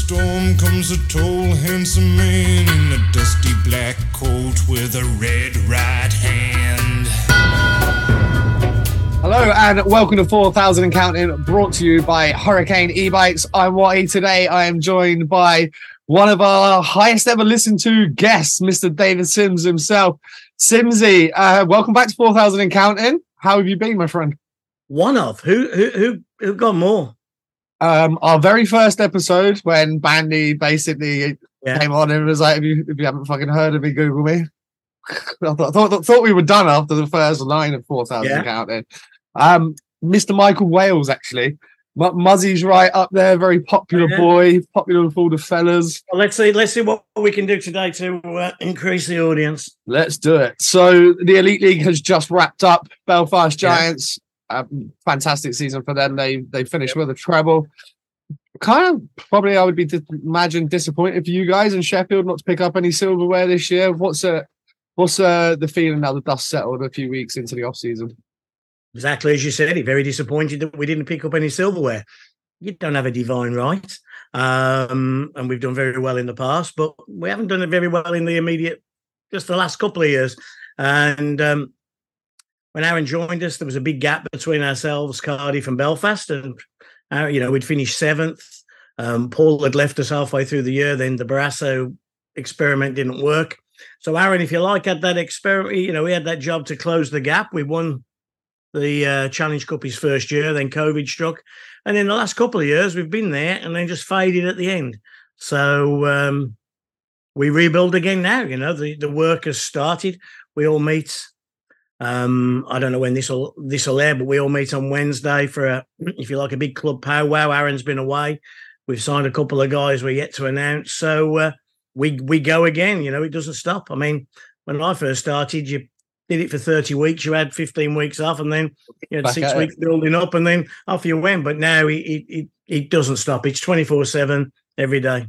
storm comes a tall, handsome man in a dusty black coat with a red right hand. Hello and welcome to 4000 and Counting, brought to you by Hurricane E-Bikes. I'm Watty. Today I am joined by one of our highest ever listened to guests, Mr. David Simms himself. Simsy, uh, welcome back to 4000 and Counting. How have you been, my friend? One of who who who who got more? Um, our very first episode when Bandy basically Yeah. came on and was like, if you, if you haven't fucking heard of me, Google me. I thought, thought, thought we were done after the first line of 4000 Yeah. counting. Um, Mr. Michael Wales, actually. Mu- Muzzy's right up there, very popular Yeah. boy, popular with all the fellas. Well, let's see. Let's see what we can do today to uh, increase the audience. Let's do it. So the Elite League has just wrapped up. Belfast. Giants, um, fantastic season for them. They they finished with a treble. Kind of probably I would be dis- imagine disappointed for you guys in Sheffield not to pick up any silverware this year. What's uh what's uh the feeling now the dust settled a few weeks into the off season? Exactly as you said. Very disappointed that we didn't pick up any silverware. You don't have a divine right, um, and we've done very well in the past, but we haven't done it very well in the immediate, just the last couple of years. And um, when Aaron joined us, there was a big gap between ourselves, Cardiff, and Belfast, and uh, you know we'd finished seventh. Um, Paul had left us halfway through the year. Then the Barrasso experiment didn't work. So Aaron, if you like, had that experiment. You know, we had that job to close the gap. We won the uh, Challenge Cup his first year. Then COVID struck, and in the last couple of years we've been there, and then just faded at the end. So um, we rebuild again now. You know, the the work has started. We all meet. Um, I don't know when this will this will air, but we all meet on Wednesday for a, if you like, a big club powwow. Aaron's been away. We've signed a couple of guys we're yet to announce. So uh, we we go again. You know, it doesn't stop. I mean, when I first started, you did it for 30 weeks, you had 15 weeks off, and then you had Back six at it. weeks building up, and then off you went. But now it it, it, it doesn't stop. It's 24 7 every day.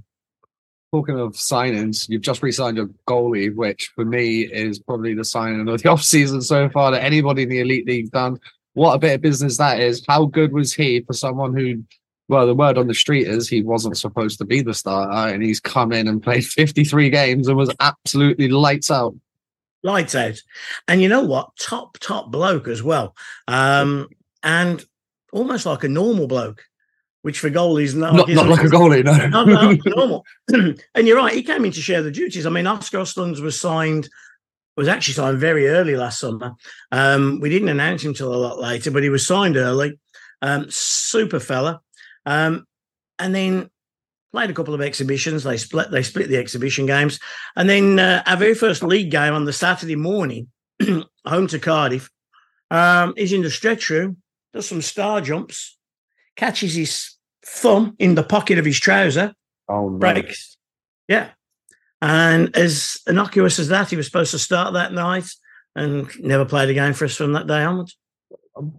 Talking of signings, you've just re-signed your goalie, which for me is probably the signing of the off season so far that anybody in the elite league done. What a bit of business that is. How good was he for someone who well, the word on the street is he wasn't supposed to be the starter, and he's come in and played 53 games and was absolutely lights out. lights out. And you know what? Top, top bloke as well. Um, and almost like a normal bloke, which for goalies not, Not, not like a goalie, no. not, not normal. and you're right, he came in to share the duties. I mean, Oscar Ostlands was signed, was actually signed very early last summer. Um, we didn't announce him till a lot later, but he was signed early. Um, super fella. Um, and then played a couple of exhibitions. They split they split the exhibition games. And then uh, our very first league game on the Saturday morning, home to Cardiff, um, he's in the stretch room, does some star jumps, catches his thumb in the pocket of his trouser, oh, no. breaks. Yeah. And as innocuous as that, he was supposed to start that night and never played again for us from that day onwards.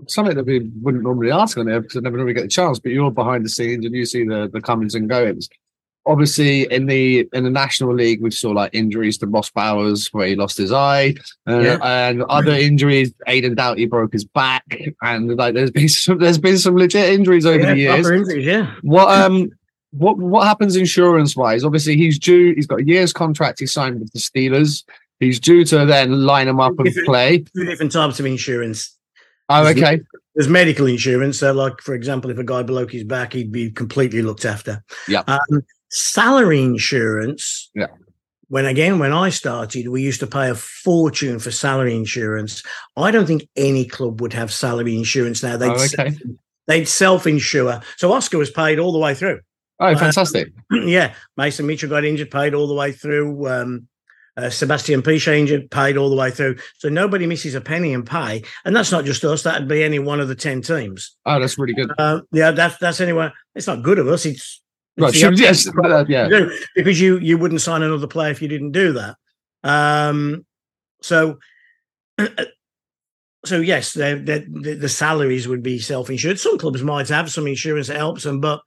Something that we wouldn't normally ask on there because I never normally get the chance, but you're behind the scenes and you see the, the comings and goings. Obviously, in the in the National League, we saw like injuries to Ross Bowers where he lost his eye, uh, Yeah. and other injuries. Aidan Doughty broke his back, and like there's been some, there's been some legit injuries over the years. injuries, yeah. What um what what happens insurance wise? Obviously, he's due. He's got a year's contract. He signed with the Steelers. He's due to then line him up and play. Two different types of insurance. Oh, okay. There's medical insurance. So, like, for example, if a guy broke his back, he'd be completely looked after. Yeah. Um, salary insurance. Yeah. When again, when I started, we used to pay a fortune for salary insurance. I don't think any club would have salary insurance now. They'd, Oh, okay. they'd self insure. So Oscar was paid all the way through. Oh, fantastic. yeah, Mason Mitchell got injured, paid all the way through. Um, uh, Sebastian Piche injured, paid all the way through. So nobody misses a penny in pay, and that's not just us. That'd be any one of the ten teams. Oh, that's really good. Uh, yeah, that's that's anyone. It's not good of us. It's Right, sure, yes, uh, yeah. because you you wouldn't sign another player if you didn't do that. Um, so. So yes, the, the the salaries would be self-insured. Some clubs might have some insurance that helps them, but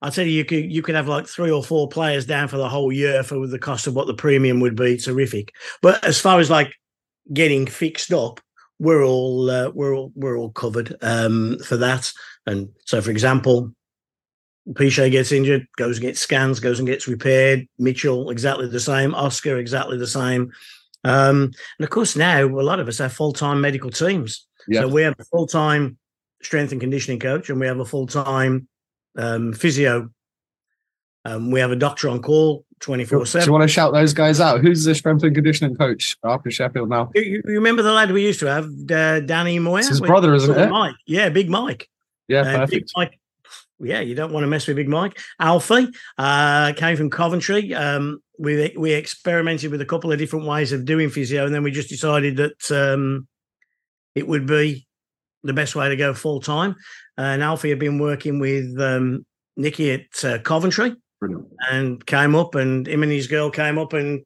I tell you, you could you could have like three or four players down for the whole year for the cost of what the premium would be. Terrific. But as far as like getting fixed up, we're all uh, we're all we're all covered um, for that. And so, for example, Piche gets injured, goes and gets scans, goes and gets repaired. Mitchell, exactly the same. Oscar, exactly the same. Um, and of course, now a lot of us have full time medical teams. Yeah. So we have a full time strength and conditioning coach, and we have a full time um, physio. Um, we have a doctor on call 24 7. Do you 7. want to shout those guys out? Who's the strength and conditioning coach after Sheffield now? You, you remember the lad we used to have, uh, Danny Moyer? It's his brother, isn't it? Mike. Yeah, Big Mike. Yeah, Uh, Big perfect. Mike. Yeah, you don't want to mess with Big Mike. Alfie uh, came from Coventry. Um, we we experimented with a couple of different ways of doing physio, and then we just decided that um, it would be the best way to go full time. And Alfie had been working with um, Nicky at uh, Coventry, Brilliant. and came up, and him and his girl came up and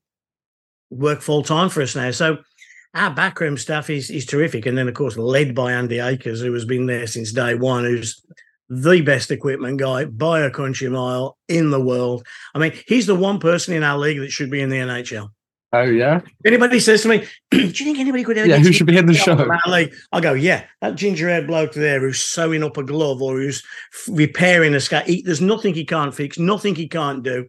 work full time for us now. So our backroom staff is is terrific, and then of course led by Andy Akers, who has been there since day one, who's the best equipment guy by a country mile in the world. I mean, he's the one person in our league that should be in the NHL. Oh yeah, anybody says to me, "Do you think anybody could ever yeah. Who should be in the show? from our league?" I go, "Yeah, that ginger-haired bloke there who's sewing up a glove or who's repairing a scat. He, there's nothing he can't fix, nothing he can't do,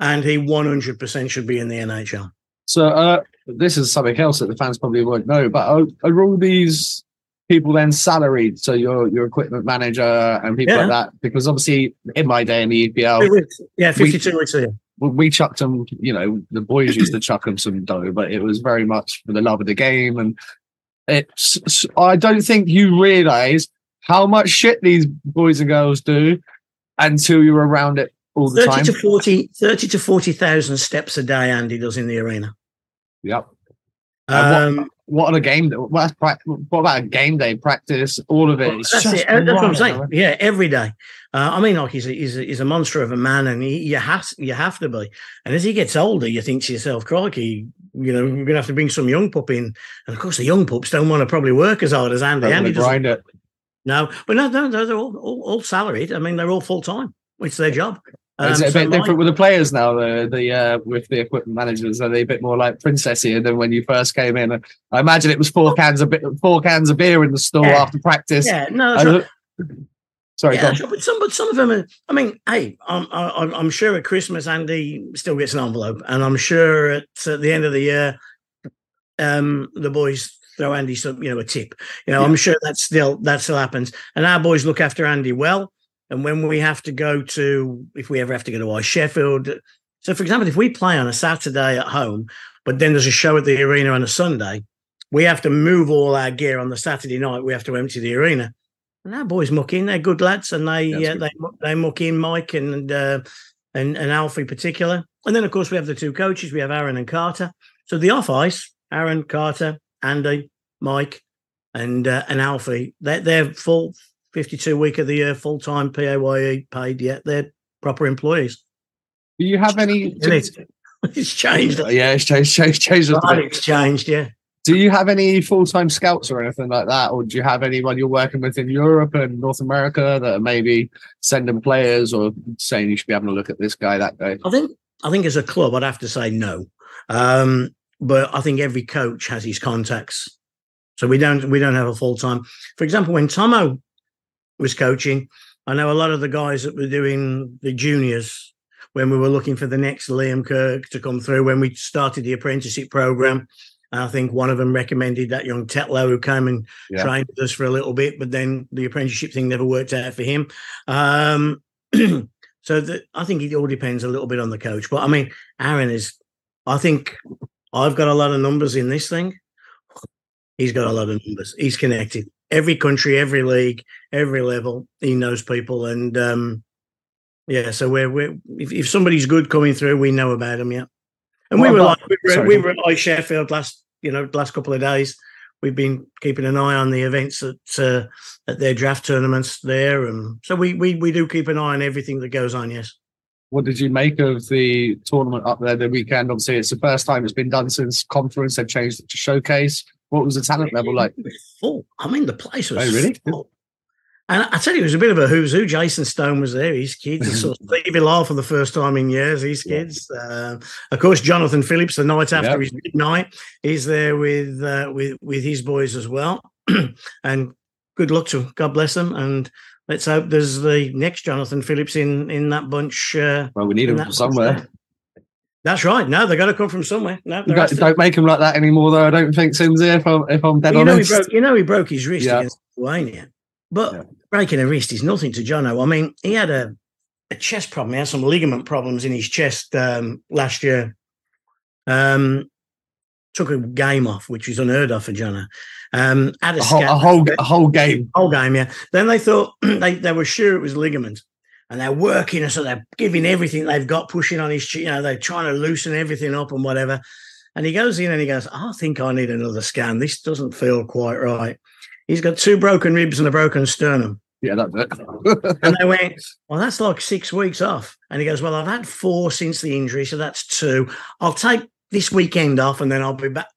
and he 100% should be in the NHL." So uh, this is something else that the fans probably won't know. But are, are all these people then salaried? So your your equipment manager and people Yeah. like that? Because obviously in my day in the EPL. Yeah, 52 weeks a year. we, we chucked them. You know, the boys used to chuck them some dough, but it was very much for the love of the game. And it's I don't think you realise how much shit these boys and girls do until you're around it all the 30 time. to 40, 30 to 40,000 steps a day Andy does in the arena. Yep. Um, what on a game day? What, what about a game day practice? All of it. It's that's just it. That's what I'm saying. Yeah, every day. Uh, I mean, like he's a, he's, a, he's a monster of a man, and he, you have you have to be. And as he gets older, you think to yourself, "Crikey, you know, we're gonna have to bring some young pup in." And of course, the young pups don't want to probably work as hard as Andy. Andy grind it. No, but no, no, no they're all, all, all salaried. I mean, they're all full time. It's their job. Is Um, it a so bit different with the players now? The the uh, with the equipment managers are they a bit more like princessier than when you first came in? I imagine it was four cans of bit, four cans of beer in the store Yeah. after practice. Yeah, no, right. Sorry, yeah, but some, but some of them are. I mean, hey, I'm, I'm, I'm sure at Christmas Andy still gets an envelope, and I'm sure at, at the end of the year, um, the boys throw Andy some, you know, a tip. You know, I'm sure that still that still happens, and our boys look after Andy well. And when we have to go to, if we ever have to go to our Sheffield, so for example, if we play on a Saturday at home, but then there's a show at the arena on a Sunday, we have to move all our gear on the Saturday night. We have to empty the arena. And our boys muck in. They're good lads, and they That's uh, they muck- they muck in Mike and uh, and and Alfie in particular. And then of course we have the two coaches. We have Aaron and Carter. So the off ice, Aaron, Carter, Andy, Mike, and uh, and Alfie. They're they're full fifty two week of the year, full time PAYE paid. Yeah, they're proper employees. Do you have any? Isn't it's changed. Yeah, it's changed. Changed. Changed. Right. It's changed. Yeah. Do you have any full time scouts or anything like that, or do you have anyone you're working with in Europe and North America that are maybe sending players or saying you should be having a look at this guy, that guy? I think I think as a club, I'd have to say no. Um, but I think every coach has his contacts, so we don't we don't have a full time. For example, when Tomo was coaching, I know a lot of the guys that were doing the juniors when we were looking for the next Liam Kirk to come through when we started the apprenticeship program. I think one of them recommended that young Tetlow who came and Yeah. trained with us for a little bit, but then the apprenticeship thing never worked out for him. Um, so the, I think it all depends a little bit on the coach. But I mean, Aaron is, I think I've got a lot of numbers in this thing. He's got a lot of numbers. He's connected. Every country, every league, every level, he knows people. And um, yeah, so we're, we're if, if somebody's good coming through, we know about them. Yeah. And What we were like, we were, sorry, we were at iceSheffield last, you know, last couple of days. We've been keeping an eye on the events at uh, at their draft tournaments there, and so we we we do keep an eye on everything that goes on. Yes. What did you make of the tournament up there the weekend? Obviously, it's the first time it's been done since conference. They've changed it to showcase. What was the talent level like? Full. I mean, the place was Oh, really? full. And I tell you, it was a bit of a who's who. Jason Stone was there. His kids. I saw Stevie Law for the first time in years. His kids. Uh, of course, Jonathan Phillips. The night after Yep. his big night, he's there with uh, with with his boys as well. and good luck to 'em. God bless them. And let's hope there's the next Jonathan Phillips in in that bunch. Uh, Well, we need him that from bunch somewhere. That's right. No, they got to come from somewhere. No, Don't, don't make him like that anymore, though. I don't think Simms here. If I'm, if I'm dead you know, he broke, you know, he broke his wrist Yeah. against Lithuania, but Yeah. breaking a wrist is nothing to Jono. I mean, he had a, a chest problem. He had some ligament problems in his chest um, last year. Um, took a game off, which was unheard of for Jono. Um, had a, a whole, a whole, a whole game. whole game, yeah. Then they thought they, they were sure it was ligament. And they're working, and so they're giving everything they've got, pushing on his, you know, they're trying to loosen everything up and whatever. And he goes in and he goes, I think I need another scan. This doesn't feel quite right. He's got two broken ribs and a broken sternum. Yeah, that's it. And they went, Well, that's like six weeks off. And he goes, Well, I've had four since the injury, so that's two. I'll take this weekend off and then I'll be back.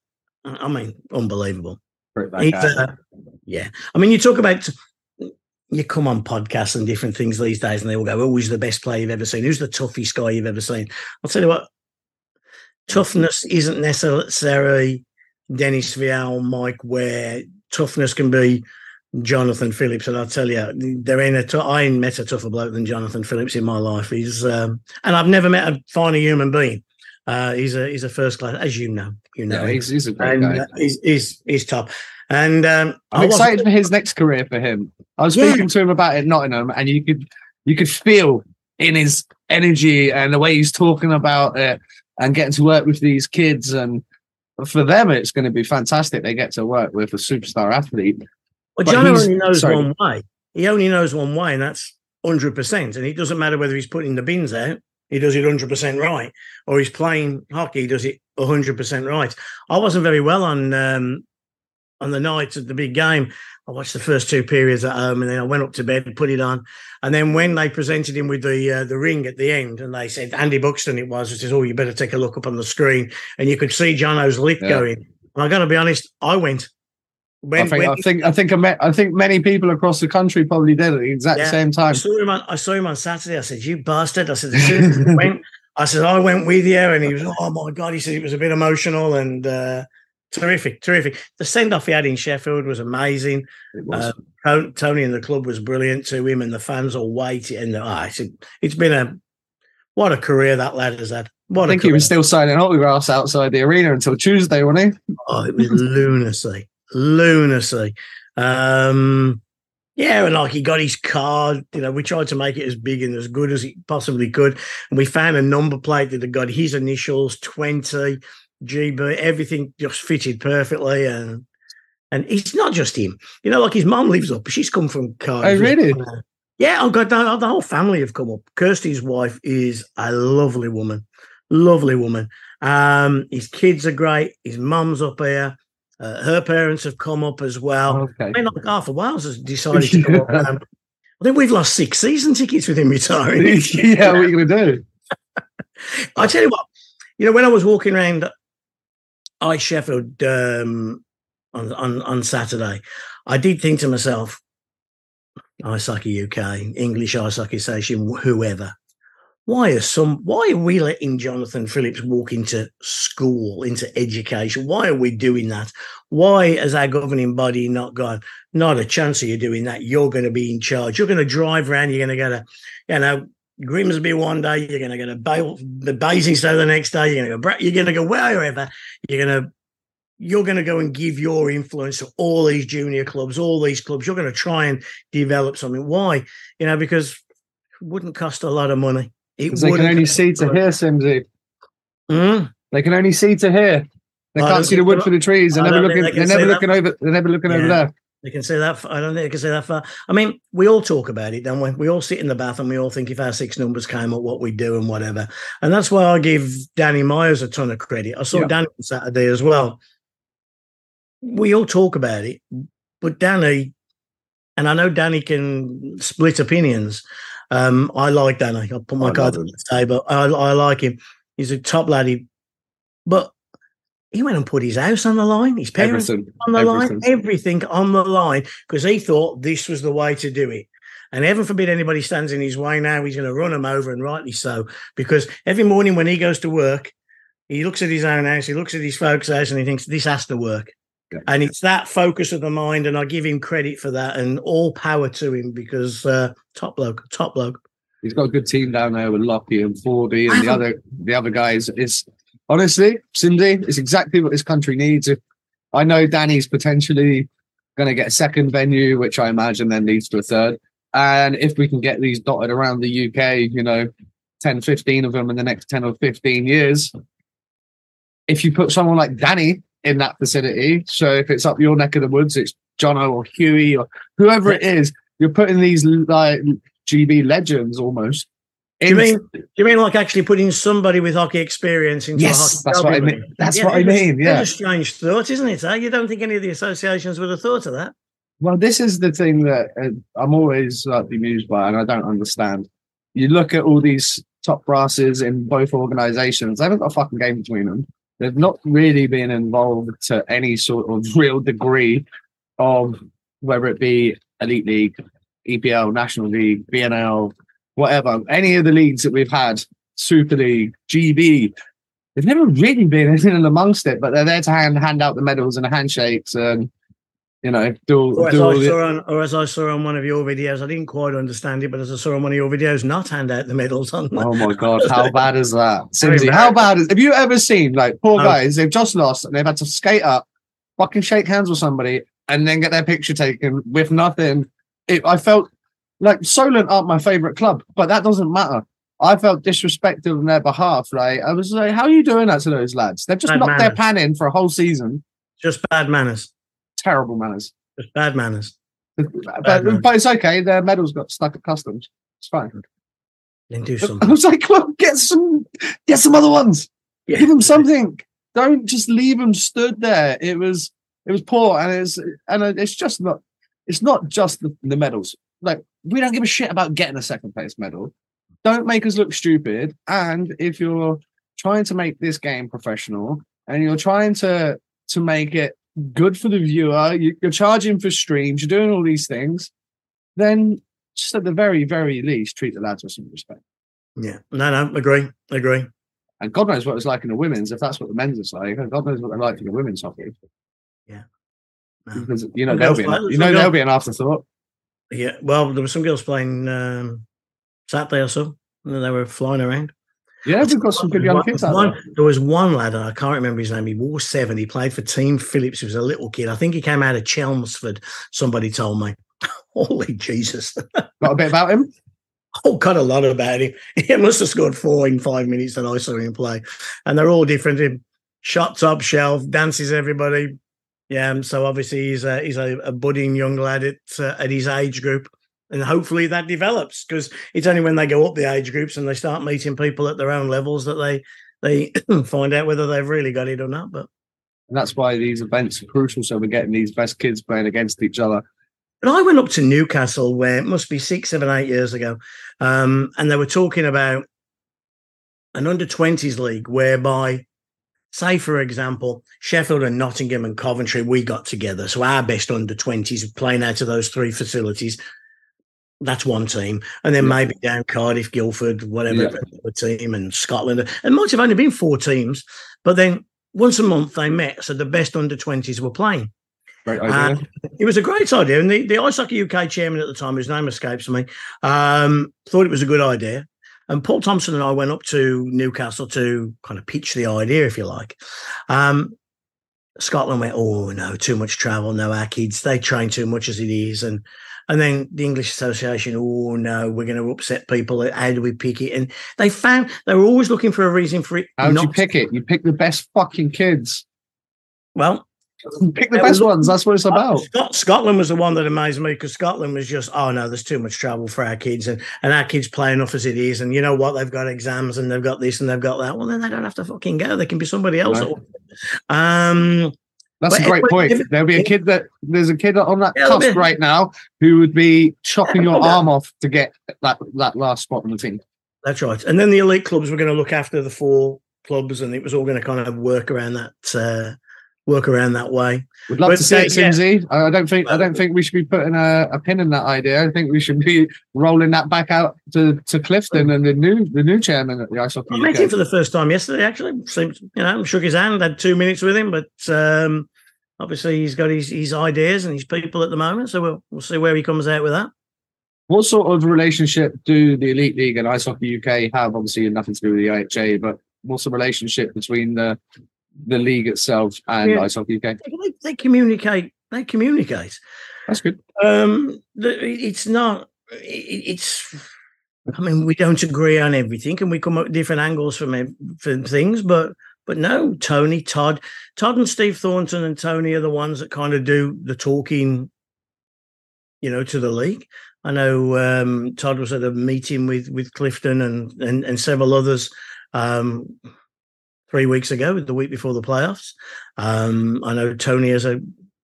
I mean, unbelievable. Break that He's, guy. uh, yeah. I mean, you talk about you come on podcasts and different things these days, and they will go, "Oh, who's the best player you've ever seen? Who's the toughest guy you've ever seen?" I'll tell you what, toughness isn't necessarily Dennis Vial, Mike Ware. Toughness can be Jonathan Phillips, and I'll tell you, there ain't a t- I ain't met a tougher bloke than Jonathan Phillips in my life. He's um, and I've never met a finer human being. Uh, he's a he's a first class, as you know, you know, yeah, he's, he's a great and guy. uh, he's, he's he's top. And um, I'm excited for his next career for him. I was Yeah. speaking to him about it Nottingham, and you could you could feel in his energy and the way he's talking about it and getting to work with these kids. And for them, it's going to be fantastic. They get to work with a superstar athlete. Well, John only knows sorry. one way. He only knows one way, and that's hundred percent. And it doesn't matter whether he's putting the bins out; he does it hundred percent right, or he's playing hockey, he does it hundred percent right. I wasn't very well on um, on the night of the big game. I watched the first two periods at home, and then I went up to bed and put it on. And then when they presented him with the uh, the ring at the end, and they said Andy Buxton, it was, it says, "Oh, you better take a look up on the screen," and you could see Jono's lip Yeah. going. And I got to be honest, I went. When, I think when I think I think I, met, I think many people across the country probably did at the exact Yeah. same I time. saw him on I saw him on Saturday. I said, You bastard. I said, as soon as went, I said, I went with you. And he was, Oh my God. He said it was a bit emotional and uh, terrific, terrific. The send off he had in Sheffield was amazing. Was. Uh, Tony and the club was brilliant to him, and the fans all waited. And ah, it's, it's been a what a career that lad has had. What I think a he was still signing autographs outside the arena until Tuesday, wasn't he? Oh, it was lunacy, lunacy. Um, yeah, and like he got his card. You know, we tried to make it as big and as good as it possibly could, and we found a number plate that had got his initials, twenty GB, everything just fitted perfectly, and and it's not just him. You know, like his mum lives up. She's come from Cardiff. Oh, really? Yeah, I've got the, the whole family have come up. Kirsty's wife is a lovely woman, lovely woman. Um, his kids are great. His mum's up here. Uh, her parents have come up as well. Okay. I mean, like Arthur Wales has decided to come up. Um, I think we've lost six season tickets with him retiring. yeah, what are you gonna do? I tell you what, you know, when I was walking around I Sheffield um, on, on on Saturday, I did think to myself, Ice Hockey UK, English Ice Hockey Association, whoever. Why are some? Why are we letting Jonathan Phillips walk into school, into education? Why are we doing that? Why has our governing body not gone? Not a chance of you doing that. You're going to be in charge. You're going to drive around. You're going to go to, you know, Grimsby one day, you're going to go to Bale, the Basingstoke the next day, you're going to go, you're going to go wherever, you're going to, you're going to go and give your influence to all these junior clubs, all these clubs. You're going to try and develop something. Why? You know, because it wouldn't cost a lot of money. It they can only see to hear, Simsy. Mm. They can only see to hear. They I can't see the wood for the trees. They're never looking. they They're never looking over. They're never looking over there. They can say that. I don't think they can say that far. I mean, we all talk about it, don't we? We all sit in the bath and we all think if our six numbers came up, what we do and whatever. And that's why I give Danny Myers a ton of credit. I saw Yeah. Danny on Saturday as well. We all talk about it, but Danny, and I know Danny can split opinions. Um, I like Danny. I'll put my I cards on the table. I, I like him. He's a top laddie. But he went and put his house on the line, his parents Everything. on the Everything. line, everything on the line, because he thought this was the way to do it. And heaven forbid anybody stands in his way now, he's going to run him over, and rightly so. Because every morning when he goes to work, he looks at his own house, he looks at his folks' house, and he thinks, this has to work. Yeah. And it's that focus of the mind, and I give him credit for that, and all power to him because uh, top bloke, top bloke. He's got a good team down there with Lockie and Fordy and the other the other guys. It's honestly, Simsy, it's exactly what this country needs. If I know Danny's potentially going to get a second venue, which I imagine then leads to a third. And if we can get these dotted around the UK, you know, 10, 15 of them in the next 10 or 15 years, if you put someone like Danny in that facility, so if it's up your neck of the woods, it's Jono or Huey or whoever it is, you're putting these like GB legends almost. Do you mean? Do you mean like actually putting somebody with hockey experience into Yes, a hockey that's what I mean. That's what I mean, yeah. a strange thought, isn't it? You don't think any of the associations would have thought of that? Well, this is the thing that uh, I'm always like bemused by, and I don't understand. You look at all these top brasses in both organizations; they haven't got a fucking game between them. They've not really been involved to any sort of real degree of whether it be elite league, EPL, National League, BNL, whatever. Any of the leagues that we've had, Super League, GB, they've never really been in and amongst it. But they're there to hand hand out the medals and the handshakes and you know do, Or as, do all I the- saw on, or as I saw on one of your videos, I didn't quite understand it, but as I saw on one of your videos, not hand out the medals on. Oh my god, how bad is that? Simsy, how bad is have you ever seen like poor guys, they've just lost and they've had to skate up, fucking shake hands with somebody, and then get their picture taken with nothing. It, I felt like Solent aren't my favourite club, but that doesn't matter. I felt disrespected on their behalf. Like I was like, how are you doing that to those lads? They've just Bad knocked their pan in for a whole season. Just bad manners. Terrible manners. Just bad manners. But, manners. but it's okay. Their medals got stuck at customs. It's fine. Then do something. I was like, look, get some, get some other ones. Yeah. Give them something. Don't just leave them stood there. It was, it was poor, and it's, and it's just not, it's not just the, the medals. Like we don't give a shit about getting a second place medal. Don't make us look stupid. And if you're trying to make this game professional and you're trying to to make it good for the viewer, you, you're charging for streams, you're doing all these things, then just at the very, very least, treat the lads with some respect. Yeah. No, no, agree. Agree. And God knows what it's like in the women's, if that's what the men's is like. and God knows what they're like in the women's hockey. No. Because you know they'll be an, you know they'll be an afterthought. Yeah. Well, there were some girls playing um, Saturday or so. and They were flying around. Yeah, we've got some good young One- kids out one- there. There was one lad, and I can't remember his name. He wore seven. He played for Team Phillips. He was a little kid. I think he came out of Chelmsford. Somebody told me. Holy Jesus! Got a bit about him. Oh, got a lot about him. He must have scored four in five minutes that I saw him play, and they're all different. Him shot top shelf, dances everybody. Yeah, um, so obviously he's a he's a, a budding young lad at uh, at his age group, and hopefully that develops because it's only when they go up the age groups and they start meeting people at their own levels that they they find out whether they've really got it or not. But And that's why these events are crucial. So we're getting these best kids playing against each other. But I went up to Newcastle where it must be six, seven, eight years ago, um, and they were talking about an under 20s league whereby, say, for example, Sheffield and Nottingham and Coventry, we got together. So our best under 20s were playing out of those three facilities. That's one team. And then Yeah. maybe down Cardiff, Guildford, whatever Yeah. team, and Scotland. It might have only been four teams, but then once a month they met. So the best under 20s were playing. Great Uh, idea. It was a great idea, and the, the Ice Hockey UK chairman at the time, whose name escapes me, um, thought it was a good idea. And Paul Thompson and I went up to Newcastle to kind of pitch the idea, if you like. Um, Scotland went, oh no, too much travel. No, our kids they train too much as it is, and and then the English Association, oh no, we're going to upset people. How do we pick it? And they found they were always looking for a reason for it. How'd you not- pick it? You pick the best fucking kids. Well, Pick the best was- ones. That's what it's about. Scot- Scotland was the one that amazed me because Scotland was just, oh no, there's too much travel for our kids, and, and our kids play enough as it is. And you know what? They've got exams and they've got this and they've got that. Well, then they don't have to fucking go. They can be somebody else. No. Um, That's a great point. There'll be a kid that there's a kid on that Yeah, cusp right now who would be chopping your arm off to get that that last spot on the team. that's right. And then the elite clubs were going to look after the four clubs, and it was all going to kind of work around that. Uh, work around that way. We'd love But to see it, they- yeah. I I don't think I don't think we should be putting a, a pin in that idea. I think we should be rolling that back out to, to Clifton and the new the new chairman at the Ice Hockey I met him for the first time yesterday. Actually, seemed you know shook his hand, had two minutes with him, but um, obviously he's got his, his ideas and his people at the moment. So we'll we'll see where he comes out with that. What sort of relationship do the Elite League and Ice Hockey UK have? Obviously, nothing to do with the IHA, but what's the relationship between the the league itself and Yeah. Ice Hockey UK? They, they communicate. They communicate. That's good. Um, the, it's not. It, it's. I mean, we don't agree on everything, and we come up with different angles from from things. But but no, Tony, Todd, Todd, and Steve Thornton and Tony are the ones that kind of do the talking. You know, to the league. I know um, Todd was at a meeting with with Clifton and and, and several others um, three weeks ago, the week before the playoffs. Um, I know Tony has a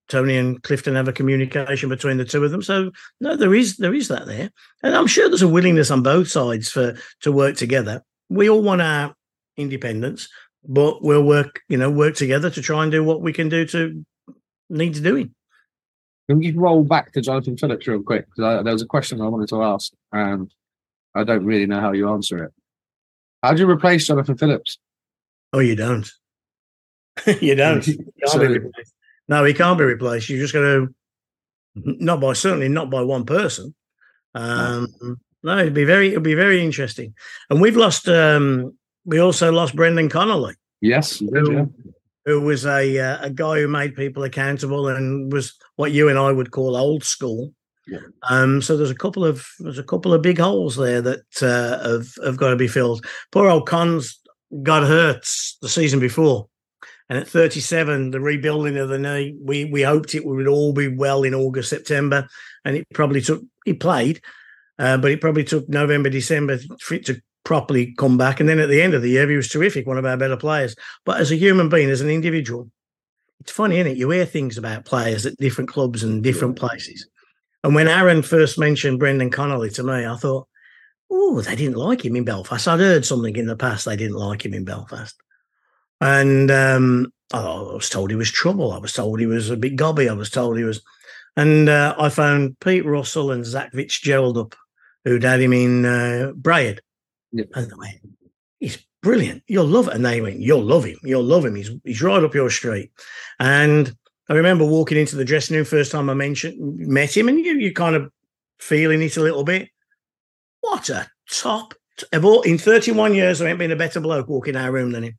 Tony and Clifton have a communication between the two of them. So no, there is there is that there, and I'm sure there's a willingness on both sides for to work together. We all want our independence, but we'll work you know work together to try and do what we can do to needs doing. Can you roll back to Jonathan Phillips real quick? Because there was a question I wanted to ask, and I don't really know how you answer it. How do you replace Jonathan Phillips? Oh, you don't. you don't. He can't So- be replaced. No, he can't be replaced. You're just going to not by certainly not by one person. Um, no, it'd be very it'd be very interesting. And we've lost. Um, we also lost Brendan Connolly. Yes, you did, yeah. who was a uh, a guy who made people accountable and was what you and I would call old school. Yeah. Um, so there's a couple of there's a couple of big holes there that uh, have have got to be filled. Poor old Cons got hurt the season before, and at 37, the rebuilding of the knee, we we hoped it would all be well in August September, and it probably took. He played, uh, but it probably took November December for it to properly come back. And then at the end of the year, he was terrific, one of our better players. But as a human being, as an individual, it's funny, isn't it? You hear things about players at different clubs and different places. And when Aaron first mentioned Brendan Connolly to me, I thought, oh, they didn't like him in Belfast. I'd heard something in the past they didn't like him in Belfast. And um, I was told he was trouble. I was told he was a bit gobby. I was told he was. And uh, I found Pete Russell and Zach Fitzgerald up, who'd had him in uh, Braehead. Yeah. And they went, he's brilliant. You'll love it. And they went, you'll love him. You'll love him. He's he's right up your street. And I remember walking into the dressing room first time I mentioned met him, and you you kind of feeling it a little bit. What a top! Of all, in 31 years, there ain't been a better bloke walking our room than him.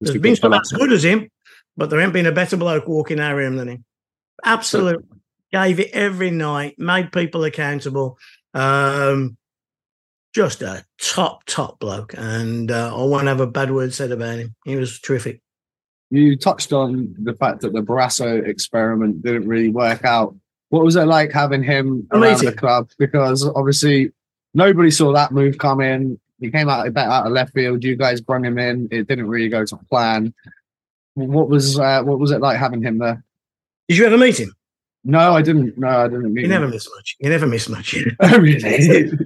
Let's been some as good as him, but there ain't been a better bloke walking our room than him. Absolutely. Gave it every night, made people accountable. Um, just a top, top bloke. And uh, I won't have a bad word said about him. He was terrific. You touched on the fact that the Barrasso experiment didn't really work out. What was it like having him around the club? Because obviously nobody saw that move come in. He came out out of left field. You guys brought him in. It didn't really go to plan. What was uh, what was it like having him there? Did you ever meet him? No, I didn't. No, I didn't meet You never him. miss much. You never miss much. really?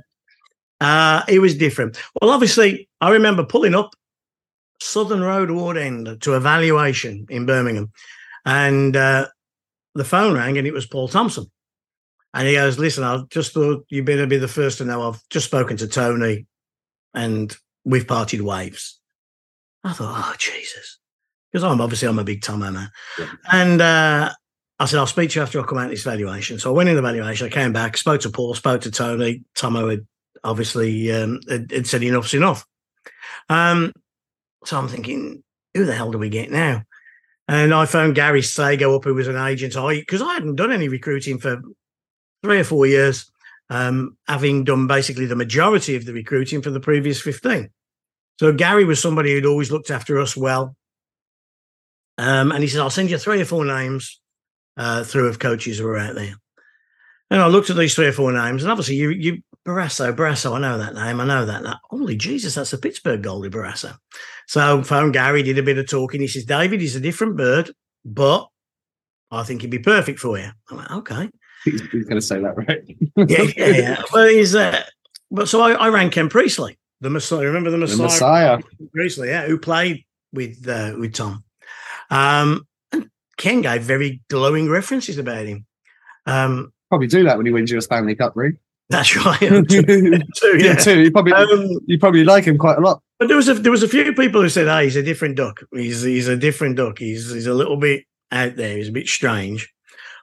Uh, it was different. Well, obviously, I remember pulling up Southern Road Ward End to evaluation in Birmingham, and uh, the phone rang, and it was Paul Thompson. And he goes, "Listen, I just thought you'd better be the first to know. I've just spoken to Tony, and we've parted waves." I thought, "Oh Jesus," because I'm obviously I'm a big Tom man, Yeah. and uh, I said, "I'll speak to you after I come out of this valuation." So I went in the valuation. I came back, spoke to Paul, spoke to Tony. Tomo had obviously um, had, had said enough's enough. Um, so I'm thinking, who the hell do we get now? And I phoned Gary Sago up, who was an agent. I because I hadn't done any recruiting for three or four years, um, having done basically the majority of the recruiting for the previous 15. So Gary was somebody who'd always looked after us well. Um, and he said, I'll send you three or four names uh, through of coaches who are out there. And I looked at these three or four names, and obviously you you Barrasso, Barrasso, I know that name, I know that. Holy Jesus, that's a Pittsburgh goalie, Barrasso. So phoned Gary, did a bit of talking. He says, David, he's a different bird, but I think he'd be perfect for you. I went, okay. He's, he's going to say that, right? Yeah, yeah, yeah. Well, he's uh, but so I, I ran Ken Priestlay, the Messiah. Remember the The Messiah? Messiah. Priestlay, yeah, who played with uh, with Tom. Um, and Ken gave very glowing references about him. Um, Probably do that when he wins you a Stanley Cup ring. that's right. you too, yeah. too. You probably Um, you probably like him quite a lot. But there was a there was a few people who said, "Ah, he's a different duck. He's he's a different duck. He's he's a little bit out there. He's a bit strange,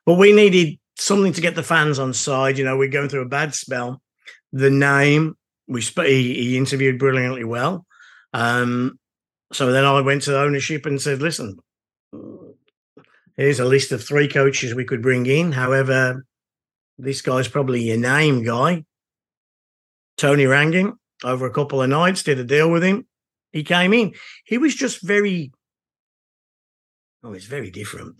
but we needed something to get the fans on side. You know, we're going through a bad spell. The name we sp- he, he interviewed brilliantly well. Um, so then I went to the ownership and said, "Listen, here's a list of three coaches we could bring in. However, this guy's probably your name guy. Tony Rangin over a couple of nights did a deal with him. He came in. He was just very, oh, it's very different.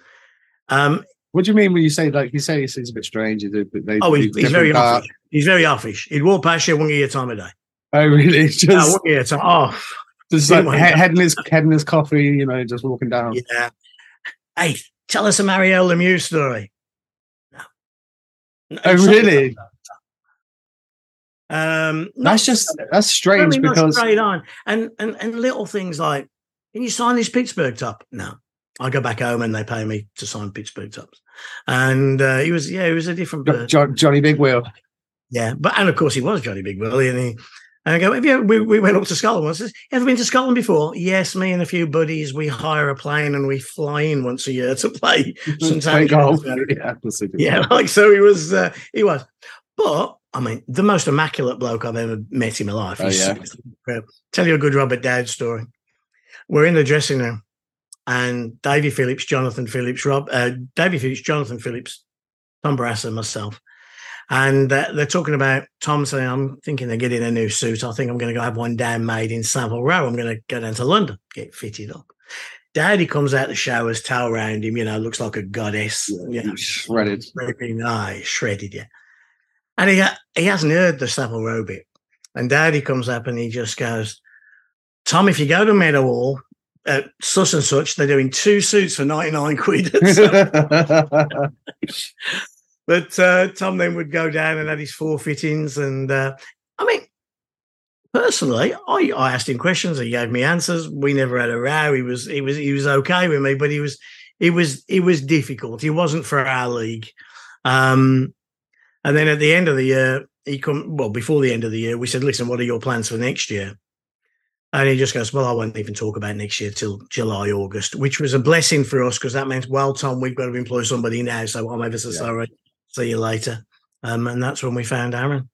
Um, What do you mean when you say like you say he seems a bit strange? They, oh, he's, he's very offish. He's very offish. He'd walk past you one year time a day. Oh, really? Just, one year time. Oh, just like my- he- head in his head in his coffee, you know, just walking down. yeah. Hey, tell us a Mario Lemieux story. No. No, Oh, really? no, no. Um, That's just that's strange much because straight on, and and and little things like, can you sign this Pittsburgh top? No, I go back home and they pay me to sign Pittsburgh tops. And uh, he was, yeah, he was a different Jo- person. Jo- Johnny Big Wheel. Yeah, but and of course he was Johnny Big Willie, and he. And I go, have you, we, we went up to Scotland once. Says, Ever been to Scotland before? Yes, me and a few buddies. We hire a plane and we fly in once a year to play. Play Sometimes- Yeah, Yeah, like so he was. Uh, he was, but I mean, the most immaculate bloke I've ever met in my life. Oh, yeah. Tell you a good Robert Dowd story. We're in the dressing room, and Davy Phillips, Jonathan Phillips, Rob, uh, Davy Phillips, Jonathan Phillips, Tom Barrasso, myself, and uh, they're talking about Tom saying, "I'm thinking of getting a new suit. I think I'm going to go have one down made in Savile Row. I'm going to go down to London, get fitted up." Dowdy comes out the showers, towel around him, you know, looks like a goddess. you know, Shredded. Shredded, aye, shredded, yeah. And he he hasn't heard the Savile Row bit. And Dowdy comes up and he just goes, Tom, if you go to Meadowhall at such and such, they're doing two suits for 99 quid. But uh, Tom then would go down and had his four fittings. And uh, I mean, personally, I, I asked him questions. He gave me answers. We never had a row. He was he was he was okay with me, but he was it was it was difficult. He wasn't for our league. Um, and then at the end of the year, he come well before the end of the year. We said, "Listen, what are your plans for next year?" And he just goes, "Well, I won't even talk about next year till July, August," which was a blessing for us because that meant, "Well, Tom, we've got to employ somebody now, so I'm ever so Yeah. sorry. See you later." Um, and that's when we found Aaron.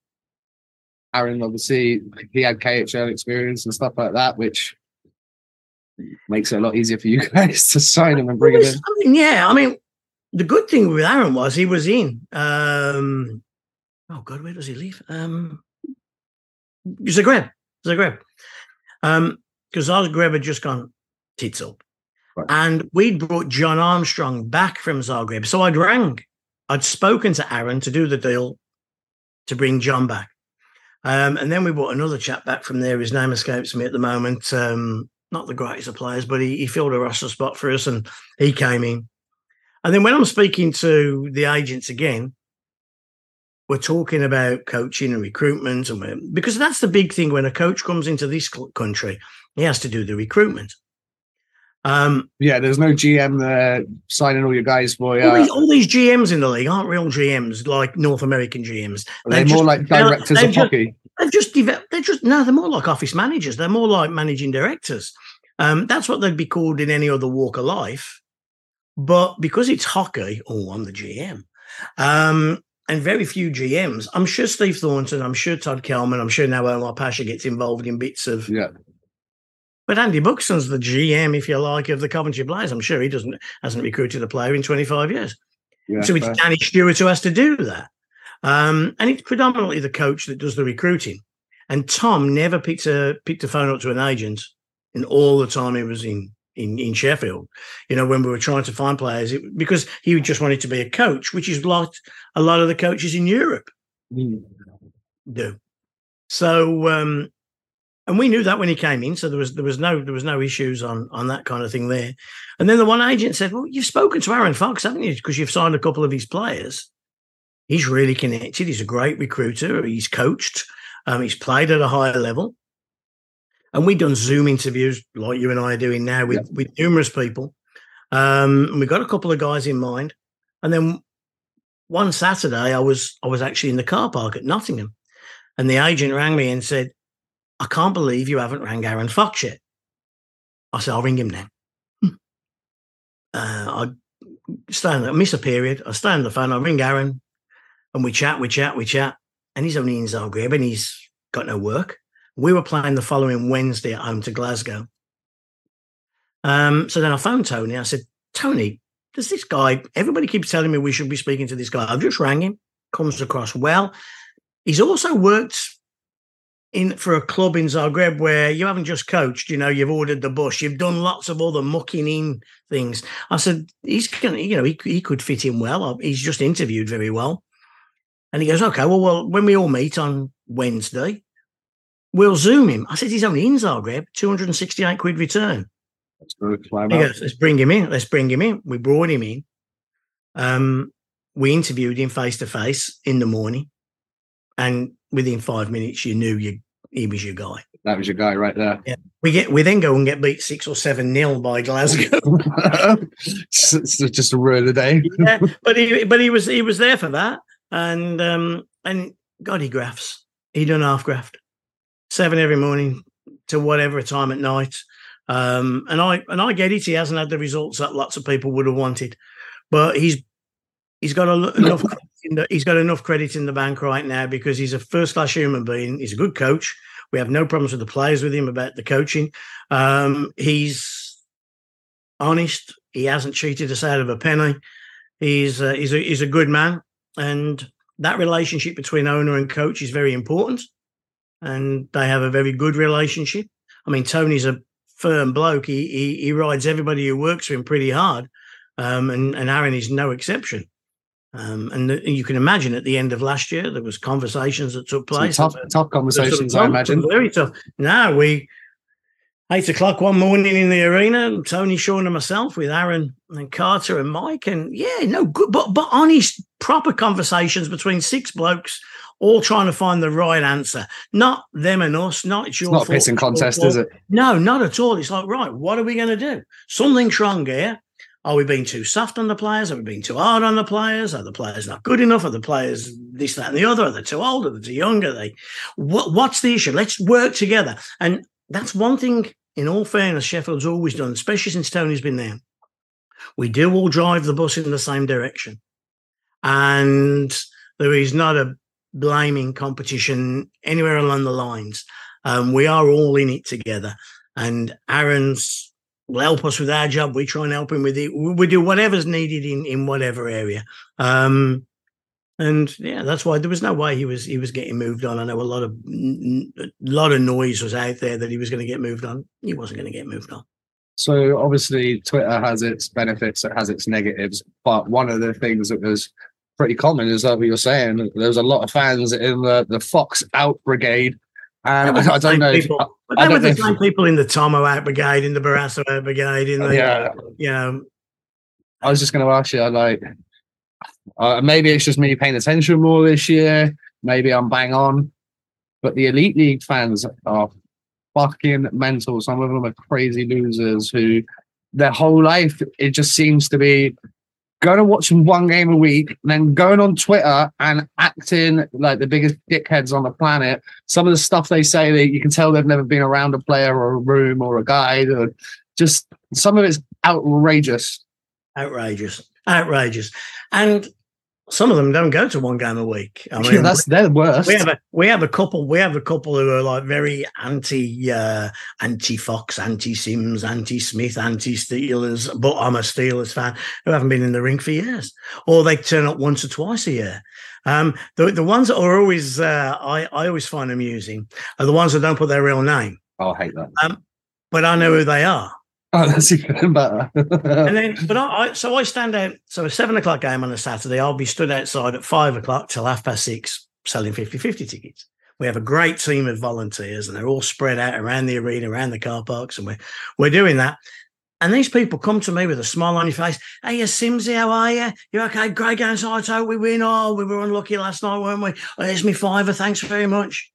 Aaron, obviously, he had KHL experience and stuff like that, which makes it a lot easier for you guys to sign him and bring him in. I mean, yeah, I mean, the good thing with Aaron was he was in. Um, oh God, where does he live? Um, Zagreb, Zagreb. Um, because Zagreb had just gone tits up, Right. and we'd brought John Armstrong back from Zagreb. So I'd rang, I'd spoken to Aaron to do the deal to bring John back. Um, and then we brought another chap back from there. His name escapes me at the moment. Um, not the greatest of players, but he, he filled a roster spot for us and he came in. And then when I'm speaking to the agents again, we're talking about coaching and recruitment, and because that's the big thing when a coach comes into this country, he has to do the recruitment. Um, Yeah, there's no GM there signing all your guys for you. all, these, all these GMs in the league aren't real GMs like North American GMs. They're they've more like they're- directors they've of just- hockey. They've just developed. They're just no. They're more like office managers. They're more like managing directors. Um, that's what they'd be called in any other walk of life. But because it's hockey, oh, I'm the GM. Um, and very few GMs. I'm sure Steve Thornton. I'm sure Todd Kelman. I'm sure now Omar Pasha gets involved in bits of. Yeah. But Andy Buxton's the GM, if you like, of the Coventry Blaze. I'm sure he doesn't hasn't recruited a player in 25 years. yeah So it's fair. Danny Stewart who has to do that. Um, and it's predominantly the coach that does the recruiting. And Tom never picked a picked a phone up to an agent in all the time he was in in, in Sheffield. You know, when we were trying to find players, it, because he just wanted to be a coach, which is like a lot of the coaches in Europe Mm. do. So um and we knew that when he came in, so there was there was no there was no issues on on that kind of thing there. And then the one agent said, "Well, you've spoken to Aaron Fox, haven't you? Because you've signed a couple of his players. He's really connected. He's a great recruiter. He's coached. Um, he's played at a higher level. And we've done Zoom interviews like you and I are doing now with with numerous people. Um, and we got a couple of guys in mind. And then one Saturday, I was I was actually in the car park at Nottingham, and the agent rang me and said, "I can't believe you haven't rang Aaron Fox yet." I said, "I'll ring him now." uh, I stay on, I miss a period. I stay on the phone. I ring Aaron, and we chat, we chat, we chat. And he's only in Zagreb, and he's got no work. We were playing the following Wednesday at home to Glasgow. Um, so then I phoned Tony. I said, Tony, does this guy? Everybody keeps telling me we should be speaking to this guy. I've just rang him. Comes across well. He's also worked in for a club in Zagreb where you haven't just coached, you know, you've ordered the bus, you've done lots of other mucking in things. I said, he's gonna, you know, he, he could fit in well. He's just interviewed very well. And he goes, okay, well, well, when we all meet on Wednesday, we'll zoom him. I said, he's only in Zagreb, 268 quid return. That's good. He goes, let's bring him in. Let's bring him in. We brought him in. Um, we interviewed him face to face in the morning. And within five minutes, you knew you, he was your guy. That was your guy right there. We get we then go and get beat six or seven nil by Glasgow. it's it's just a the day. yeah, but he but he was he was there for that, and um and God, he grafts. He done half graft, seven every morning to whatever time at night. Um, and I and I get it. He hasn't had the results that lots of people would have wanted, but he's he's got a, enough. credit in the, he's got enough credit in the bank right now because he's a first class human being. He's a good coach. We have no problems with the players with him about the coaching. Um, he's honest. He hasn't cheated us out of a penny. He's uh, he's a he's a good man, and that relationship between owner and coach is very important. And they have a very good relationship. I mean, Tony's a firm bloke. He he, he rides everybody who works for him pretty hard, um, and and Aaron is no exception. Um, and, the, and you can imagine at the end of last year there was conversations that took Some place. tough, about- tough conversations, I tough, imagine. Very tough. Now we eight o'clock one morning in the arena, Tony Sean and myself with Aaron and Carter and Mike, and yeah, no good, but but honest, proper conversations between six blokes, all trying to find the right answer. Not them and us. Not it's It's your not a fault, pissing contest, fault. is it? No, not at all. It's like, right, what are we going to do? Something's wrong here. Are we being too soft on the players? Are we being too hard on the players? Are the players not good enough? Are the players this, that, and the other? Are they too old? Are they too young? Are they? What, what's the issue? Let's work together. And that's one thing. In all fairness, Sheffield's always done, especially since Tony's been there. We do all drive the bus in the same direction, and there is not a blaming competition anywhere along the lines. Um, we are all in it together, and Aaron's will help us with our job. We try and help him with it. We do whatever's needed in in whatever area. Um, and yeah, that's why there was no way he was he was getting moved on. I know a lot of a lot of noise was out there that he was going to get moved on. He wasn't going to get moved on. So obviously, Twitter has its benefits, it has its negatives. But one of the things that was pretty common is that what you're saying that there was a lot of fans in the, the Fox Out Brigade, and were I, don't know. If, people. I they were the if- same people in the Tomo Out Brigade, in the Barrasso Out Brigade, in the yeah, you know. I was just going to ask you, like, uh, maybe it's just me paying attention more this year. Maybe I'm bang on, but the elite league fans are fucking mental. Some of them are crazy losers who their whole life it just seems to be going to watching one game a week, then going on Twitter and acting like the biggest dickheads on the planet. Some of the stuff they say, that you can tell they've never been around a player or a room or a guide, or just some of it's outrageous. outrageous, outrageous, and some of them don't go to one game a week. I mean, yeah, that's their worst. we have a we have a couple we have a couple who are like very anti uh anti Fox, anti Simms, anti Smith, anti Steelers, but I'm a Steelers fan who haven't been in the ring for years, or they turn up once or twice a year. Um, the the ones that are always uh, I I always find amusing are the ones that don't put their real name, Oh, I hate that. but I know who they are. Oh, that's even better. And then, but I, so I stand out. So a seven o'clock game on a Saturday, I'll be stood outside at five o'clock till half past six selling 50-50 tickets. We have a great team of volunteers, and they're all spread out around the arena, around the car parks, and we're we're doing that. And these people come to me with a smile on your face. Hey, you Simsy, how are you? You're okay? Great game, I we win. Oh, we were unlucky last night, weren't we? Oh, me fiver. Thanks very much.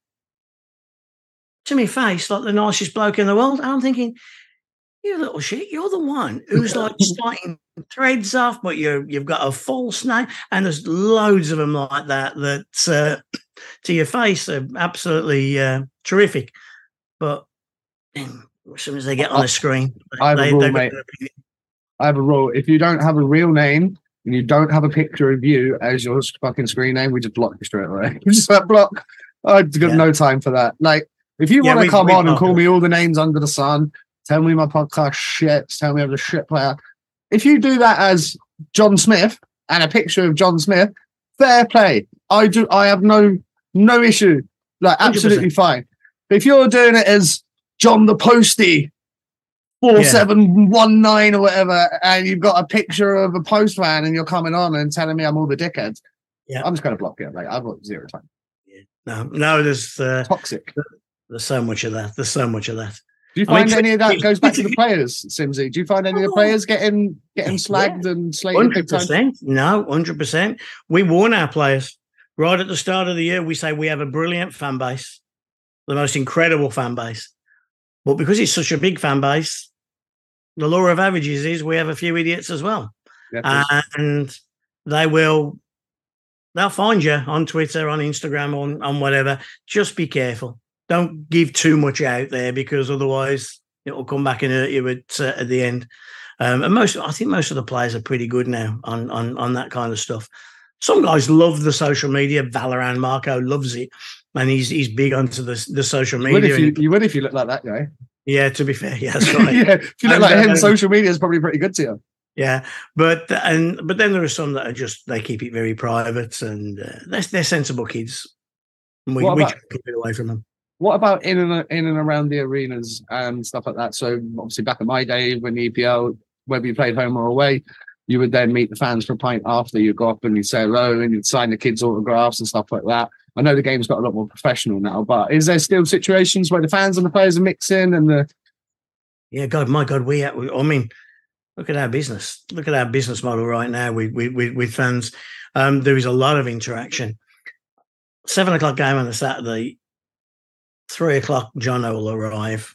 To me face, like the nicest bloke in the world. And I'm thinking, you little shit, you're the one who's like starting threads off, but you you've got a false name, and there's loads of them like that that uh, to your face are absolutely uh, terrific. But as soon as they get on the screen, I have a rule, mate. I have a rule. If you don't have a real name and you don't have a picture of you as your fucking screen name, we just block you straight away. We just block. I've got Yeah. no time for that. Like, if you Yeah, want to come on and call me all the names under the sun, tell me my podcast shit, tell me I'm a shit player. If you do that as John Smith and a picture of John Smith, fair play. I do. I have no no issue. Like 100%. absolutely fine. But if you're doing it as John the Postie, four seven one nine Yeah. seven one nine or whatever, and you've got a picture of a postman and you're coming on and telling me I'm all the dickheads, Yeah. I'm just gonna block you. Like I've got zero time. No, no, there's uh, Toxic. there's so much of that. There's so much of that. Do you I mean, find any of that goes back to the players, Simsy? Do you find any of the Oh. players getting getting Yeah. slagged and slated Hundred percent. No, hundred percent. We warn our players right at the start of the year. We say we have a brilliant fan base, the most incredible fan base. But because it's such a big fan base, the law of averages is we have a few idiots as well, Yeah, and they will. They'll find you on Twitter, on Instagram, on on whatever. Just be careful. Don't give too much out there because otherwise it will come back and hurt you at uh, at the end. Um, and most, I think most of the players are pretty good now on on on that kind of stuff. Some guys love the social media. Vallerand Marco loves it, and he's he's big onto the the social media. if you, you would if you look like that guy. yeah, to be fair, yeah, that's right. yeah, if you look And, like him, uh, social media is probably pretty good to you. Yeah, but and but then there are some that are just they keep it very private and uh, they're they're sensible kids. And we we about- try keep it away from them. What about in and in and around the arenas and stuff like that? So obviously back in my day when the EPL, whether you played home or away, you would then meet the fans for a pint after you go up and you'd say hello and you'd sign the kids' autographs and stuff like that. I know the game's got a lot more professional now, but is there still situations where the fans and the players are mixing and the Yeah, God, my God, we, we I mean, look at our business. Look at our business model right now with with, with fans. Um, there is a lot of interaction. Seven o'clock game on a Saturday. Three o'clock, John will arrive.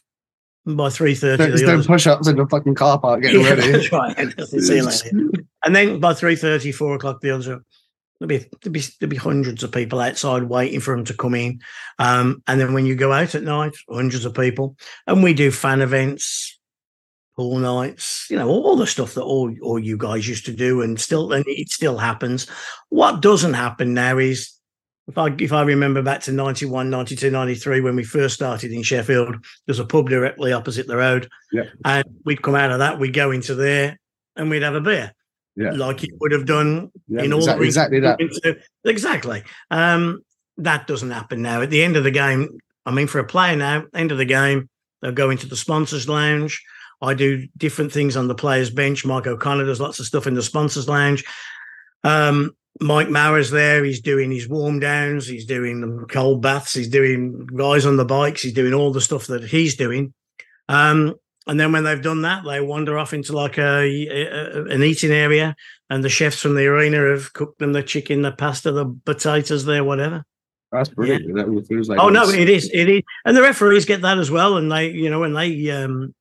And by three thirty, there's no push ups in the fucking car park getting Yeah, ready? that's right. See you later. And then by three thirty, four o'clock, the others are there'll be there'll be there'll be hundreds of people outside waiting for them to come in. Um, and then when you go out at night, hundreds of people. And we do fan events, pool nights, you know, all, all the stuff that all all you guys used to do, and still and it still happens. What doesn't happen now is if I if I remember back to 91, 92, 93, when we first started in Sheffield, there's a pub directly opposite the road. Yeah. And we'd come out of that, we'd go into there and we'd have a beer. Yeah. Like you would have done Yeah, in all exactly, the exactly that. into- exactly. Um, that doesn't happen now. At the end of the game, I mean, for a player now, end of the game, they'll go into the sponsors lounge. I do different things on the players' bench. Mike O'Connor does lots of stuff in the sponsors lounge. Um, Mike Mauer's there. He's doing his warm downs. He's doing the cold baths. He's doing guys on the bikes. He's doing all the stuff that he's doing. Um, and then when they've done that, they wander off into like a, a- an eating area, and the chefs from the arena have cooked them the chicken, the pasta, the potatoes, there, whatever. That's brilliant. That feels like Oh no, it is, it is, and the referees get that as well, and they, you know, when they, um,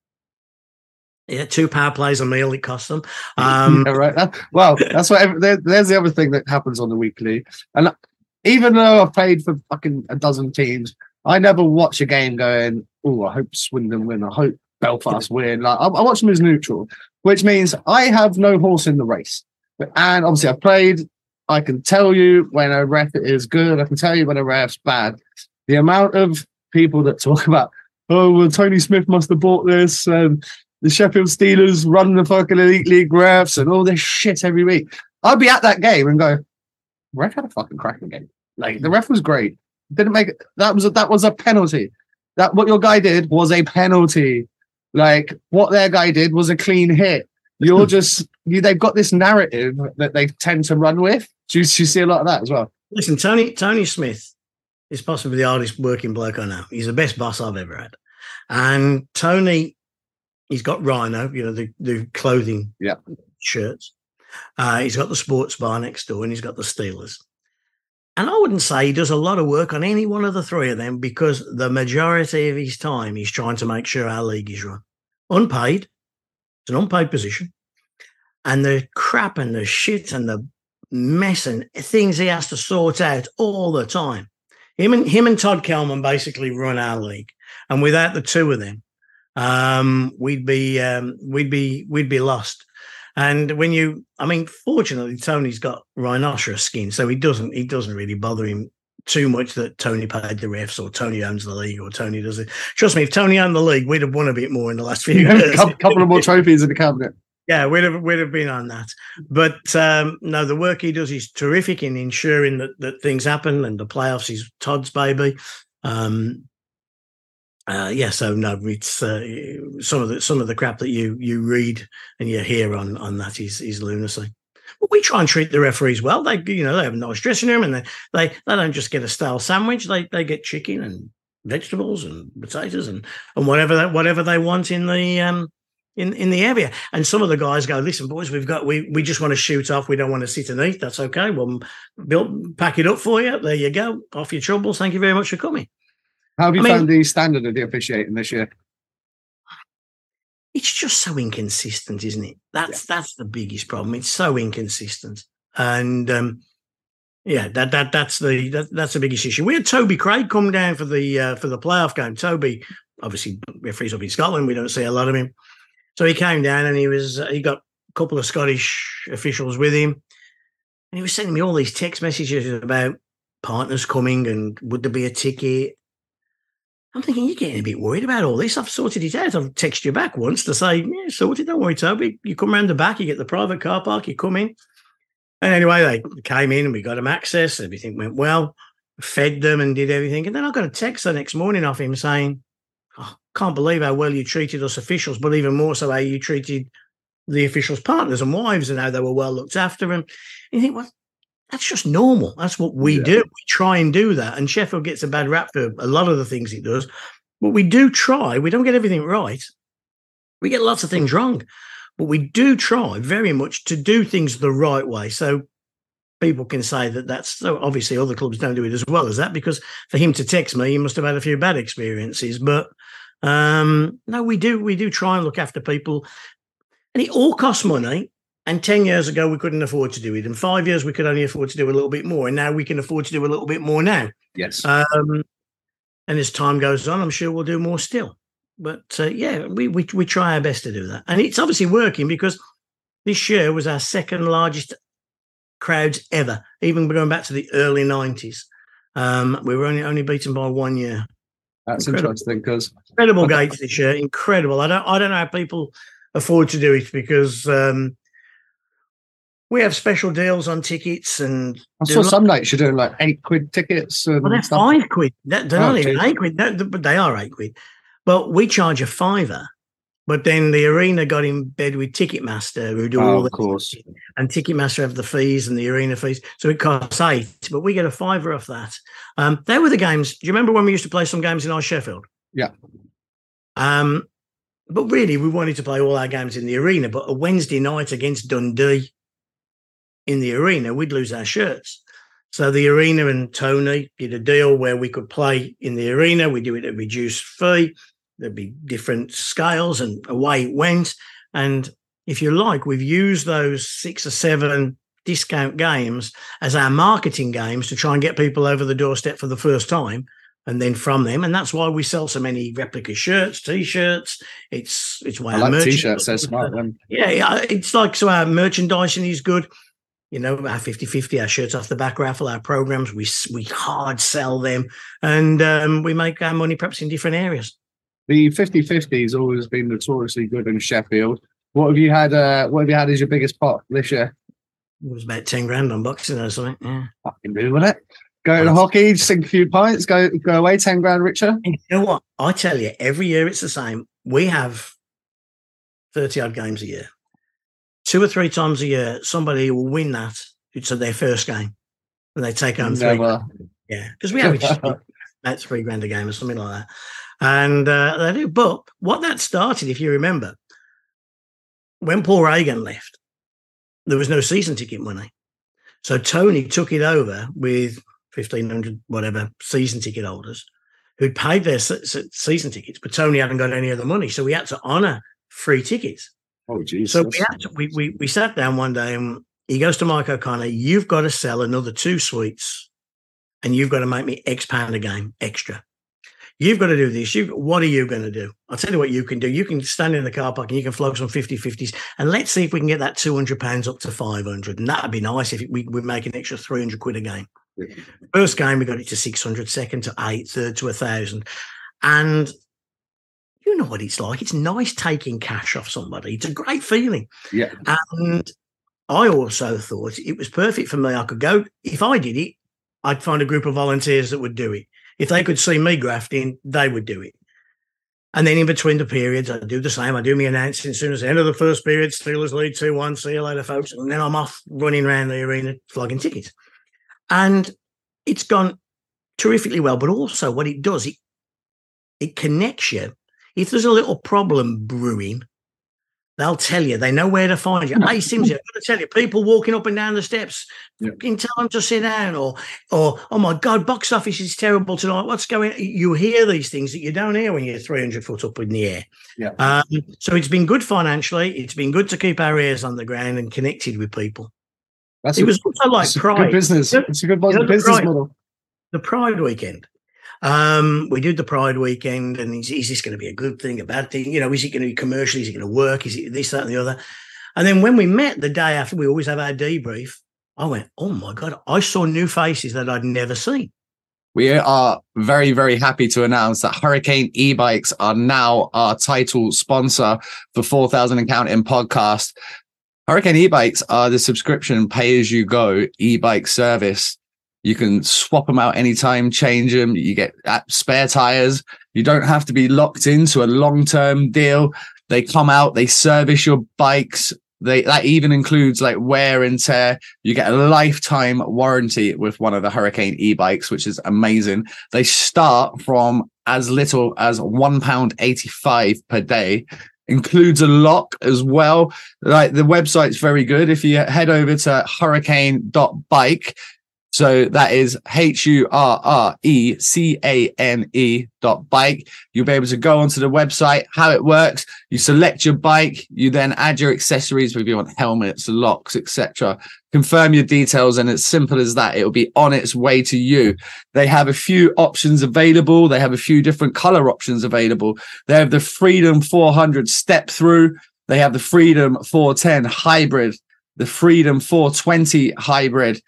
yeah, two power plays a meal it costs them. Um, yeah, right. That, well, that's what. Every, there, there's the other thing that happens on the weekly, and even though I've played for fucking a dozen teams, I never watch a game going, "Oh, I hope Swindon win. I hope Belfast win." Like I, I watch them as neutral, which means I have no horse in the race. And obviously, I've played. I can tell you when a ref is good. I can tell you when a ref's bad. The amount of people that talk about, oh, well, Tony Smith must have bought this, and the Sheffield Steelers run the fucking Elite League refs and all this shit every week. I'd be at that game and go, ref had a fucking cracking game. Like the ref was great. Didn't make it. That was a, that was a penalty. That what your guy did was a penalty. Like what their guy did was a clean hit. You're just you. They've got this narrative that they tend to run with. Do you, do you see a lot of that as well? listen, Tony Tony Smith is possibly the hardest working bloke I know. He's the best boss I've ever had, and Tony, he's got Rhino, you know, the the clothing, Yeah. shirts. Uh, he's got the sports bar next door, and he's got the Steelers. And I wouldn't say he does a lot of work on any one of the three of them because the majority of his time he's trying to make sure our league is run. Unpaid. It's an unpaid position. And the crap and the shit and the mess and things he has to sort out all the time. Him and him and Todd Kelman basically run our league. And without the two of them, um, we'd be um, we'd be we'd be lost. And when you, I mean, fortunately, Tony's got rhinoceros skin, so he doesn't he doesn't really bother him too much that Tony paid the refs or Tony owns the league or Tony does it. Trust me, if Tony owned the league, we'd have won a bit more in the last few years. couple, couple of more trophies in the cabinet. Yeah, we'd have we'd have been on that. But um, no, the work he does is terrific in ensuring that that things happen and the playoffs is Todd's baby. Um, uh, yeah, so no, it's uh, some of the some of the crap that you you read and you hear on on that is is lunacy. But we try and treat the referees well. They you know they have a nice dressing room and they they they don't just get a stale sandwich. They they get chicken and vegetables and potatoes and and whatever that whatever they want in the um in in the area. And some of the guys go, listen, boys, we've got we we just want to shoot off. We don't want to sit and eat. That's okay. We'll build pack it up for you. There you go. Off your troubles. Thank you very much for coming. How have you I mean- found the standard of the officiating this year? It's just so inconsistent, isn't it? That's that's the biggest problem. It's so inconsistent. And um yeah, that that that's the that, that's the biggest issue. We had Toby Craig come down for the uh, for the playoff game. Toby, obviously referees up in Scotland. We don't see a lot of him, so he came down and he was uh, he got a couple of Scottish officials with him, and he was sending me all these text messages about partners coming and would there be a ticket. I'm thinking you're getting a bit worried about all this. I've sorted it out. I've texted you back once to say, yeah, sorted. Don't worry, Toby. You come round the back, you get the private car park, you come in. And anyway, they came in and we got them access. Everything went well. Fed them and did everything. And then I got a text the next morning off him saying, oh, "Can't believe how well you treated us officials, but even more so how you treated the officials' partners and wives and how they were well looked after." And you think, well, that's just normal. That's what we Yeah. do. We try and do that. And Sheffield gets a bad rap for a lot of the things it does, but we do try. We don't get everything right. We get lots of things wrong but we do try very much to do things the right way. So people can say that that's so obviously other clubs don't do it as well as that because for him to text me, he must have had a few bad experiences. But um, no, we do we do try and look after people, and it all costs money. And ten years ago, we couldn't afford to do it. And five years, we could only afford to do a little bit more. And now we can afford to do a little bit more now. Yes. Um, and as time goes on, I'm sure we'll do more still. But uh, yeah, we, we we try our best to do that, and it's obviously working because this year was our second largest crowds ever, even going back to the early '90s. Um, we were only only beaten by one year. That's incredible. interesting because Incredible gates this year, incredible. I don't I don't know how people afford to do it because um, we have special deals on tickets and I saw some nights you're doing like eight quid tickets and Well, they're stuff. five quid. They're, they're Oh, not even geez. eight quid, They're- but they are eight quid. But we charge a fiver. But then the arena got in bed with Ticketmaster, who do Oh, all of the course. and Ticketmaster have the fees and the arena fees, so it costs eight. But we get a fiver off that. Um, they were the games. Do you remember when we used to play some games in our Sheffield? Yeah. Um, but really, we wanted to play all our games in the arena. But a Wednesday night against Dundee in the arena, we'd lose our shirts. So the arena and Tony did a deal where we could play in the arena. We do it at a reduced fee. There'd be different scales, and away it went. And if you like, we've used those six or seven discount games as our marketing games to try and get people over the doorstep for the first time. And then from them, and that's why we sell so many replica shirts, t-shirts. It's it's why I our like t-shirts. They're smart. Them. yeah, it's like so our merchandising is good. You know, our 50-50, our shirts off the back raffle, our programs, we we hard sell them and um, we make our money perhaps in different areas. The 50-50 has always been notoriously good in Sheffield. What have you had? Uh, what have you had as your biggest pot this year? It was about 10 grand on boxing or something. Yeah. Fucking do with it. Go to the hockey, sink a few pints, go go away, ten grand richer. And you know what? I tell you, every year it's the same. We have 30 odd games a year. Two or three times a year, somebody will win that. It's their first game. And they take home three. Never. Yeah, because we average about three grand a game or something like that. And uh, they do. But what that started, if you remember, when Paul Reagan left, there was no season ticket money. So Tony took it over with 1,500, whatever, season ticket holders who'd paid their se- se- season tickets, but Tony hadn't got any of the money. So we had to honor free tickets. Oh Jesus. So we had to, we, we we sat down one day and he goes to Mike O'Connor, you've got to sell another two suites and you've got to make me X pound a game extra. You've got to do this. You, what are you going to do? I'll tell you what you can do. You can stand in the car park and you can flog some 50 50s. And let's see if we can get that 200 pounds up to 500. And that'd be nice if we, we make an extra 300 quid a game. First game, we got it to 600, second to eight, third to a thousand. And you know what it's like. It's nice taking cash off somebody. It's a great feeling. Yeah. And I also thought it was perfect for me. I could go, if I did it, I'd find a group of volunteers that would do it. If they could see me grafting, they would do it. And then in between the periods, I do the same. I do my announcing as soon as the end of the first period, Steelers lead 2 1, see you later, folks. And then I'm off running around the arena flogging tickets. And it's gone terrifically well. But also, what it does, it, it connects you. If there's a little problem brewing, They'll tell you. They know where to find you. Hey, Simms, I've got to tell you, people walking up and down the steps, yeah. can tell them to sit down, or, or, oh my God, box office is terrible tonight. What's going? You hear these things that you don't hear when you're 300 foot up in the air. Yeah. Um, so it's been good financially. It's been good to keep our ears on the ground and connected with people. That's it a, was also like pride. business. It's a good you know, business pride, model. The Pride weekend. Um, we did the Pride weekend, and is, is this going to be a good thing, a bad thing? You know, is it going to be commercial? Is it going to work? Is it this, that, and the other? And then when we met the day after, we always have our debrief. I went, oh my god, I saw new faces that I'd never seen. We are very, very happy to announce that Hurrecane e-bikes are now our title sponsor for 4000 and Counting podcast. Hurrecane e-bikes are the subscription pay as you go e-bike service you can swap them out anytime, change them. You get uh, spare tires. You don't have to be locked into a long term deal. They come out, they service your bikes. They, that even includes like wear and tear. You get a lifetime warranty with one of the Hurrecane e-bikes, which is amazing. They start from as little as one pound eighty-five per day. Includes a lock as well. Like the website's very good. If you head over to hurrecane.bike, so that is H U R R E C A N E dot bike. You'll be able to go onto the website, how it works. You select your bike, you then add your accessories, whether you want helmets, locks, etc. Confirm your details, and it's simple as that. It'll be on its way to you. They have a few options available. They have a few different color options available. They have the Freedom 400 step through. They have the Freedom 410 hybrid, the Freedom 420 hybrid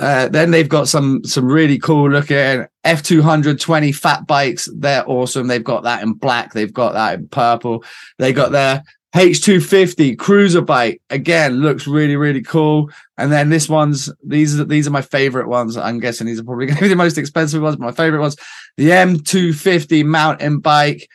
uh, then they've got some some really cool looking F two hundred twenty fat bikes. They're awesome. They've got that in black. They've got that in purple. They got their H two fifty cruiser bike. Again, looks really really cool. And then this one's these are these are my favorite ones. I'm guessing these are probably going to be the most expensive ones. But my favorite ones, the M two fifty mountain bike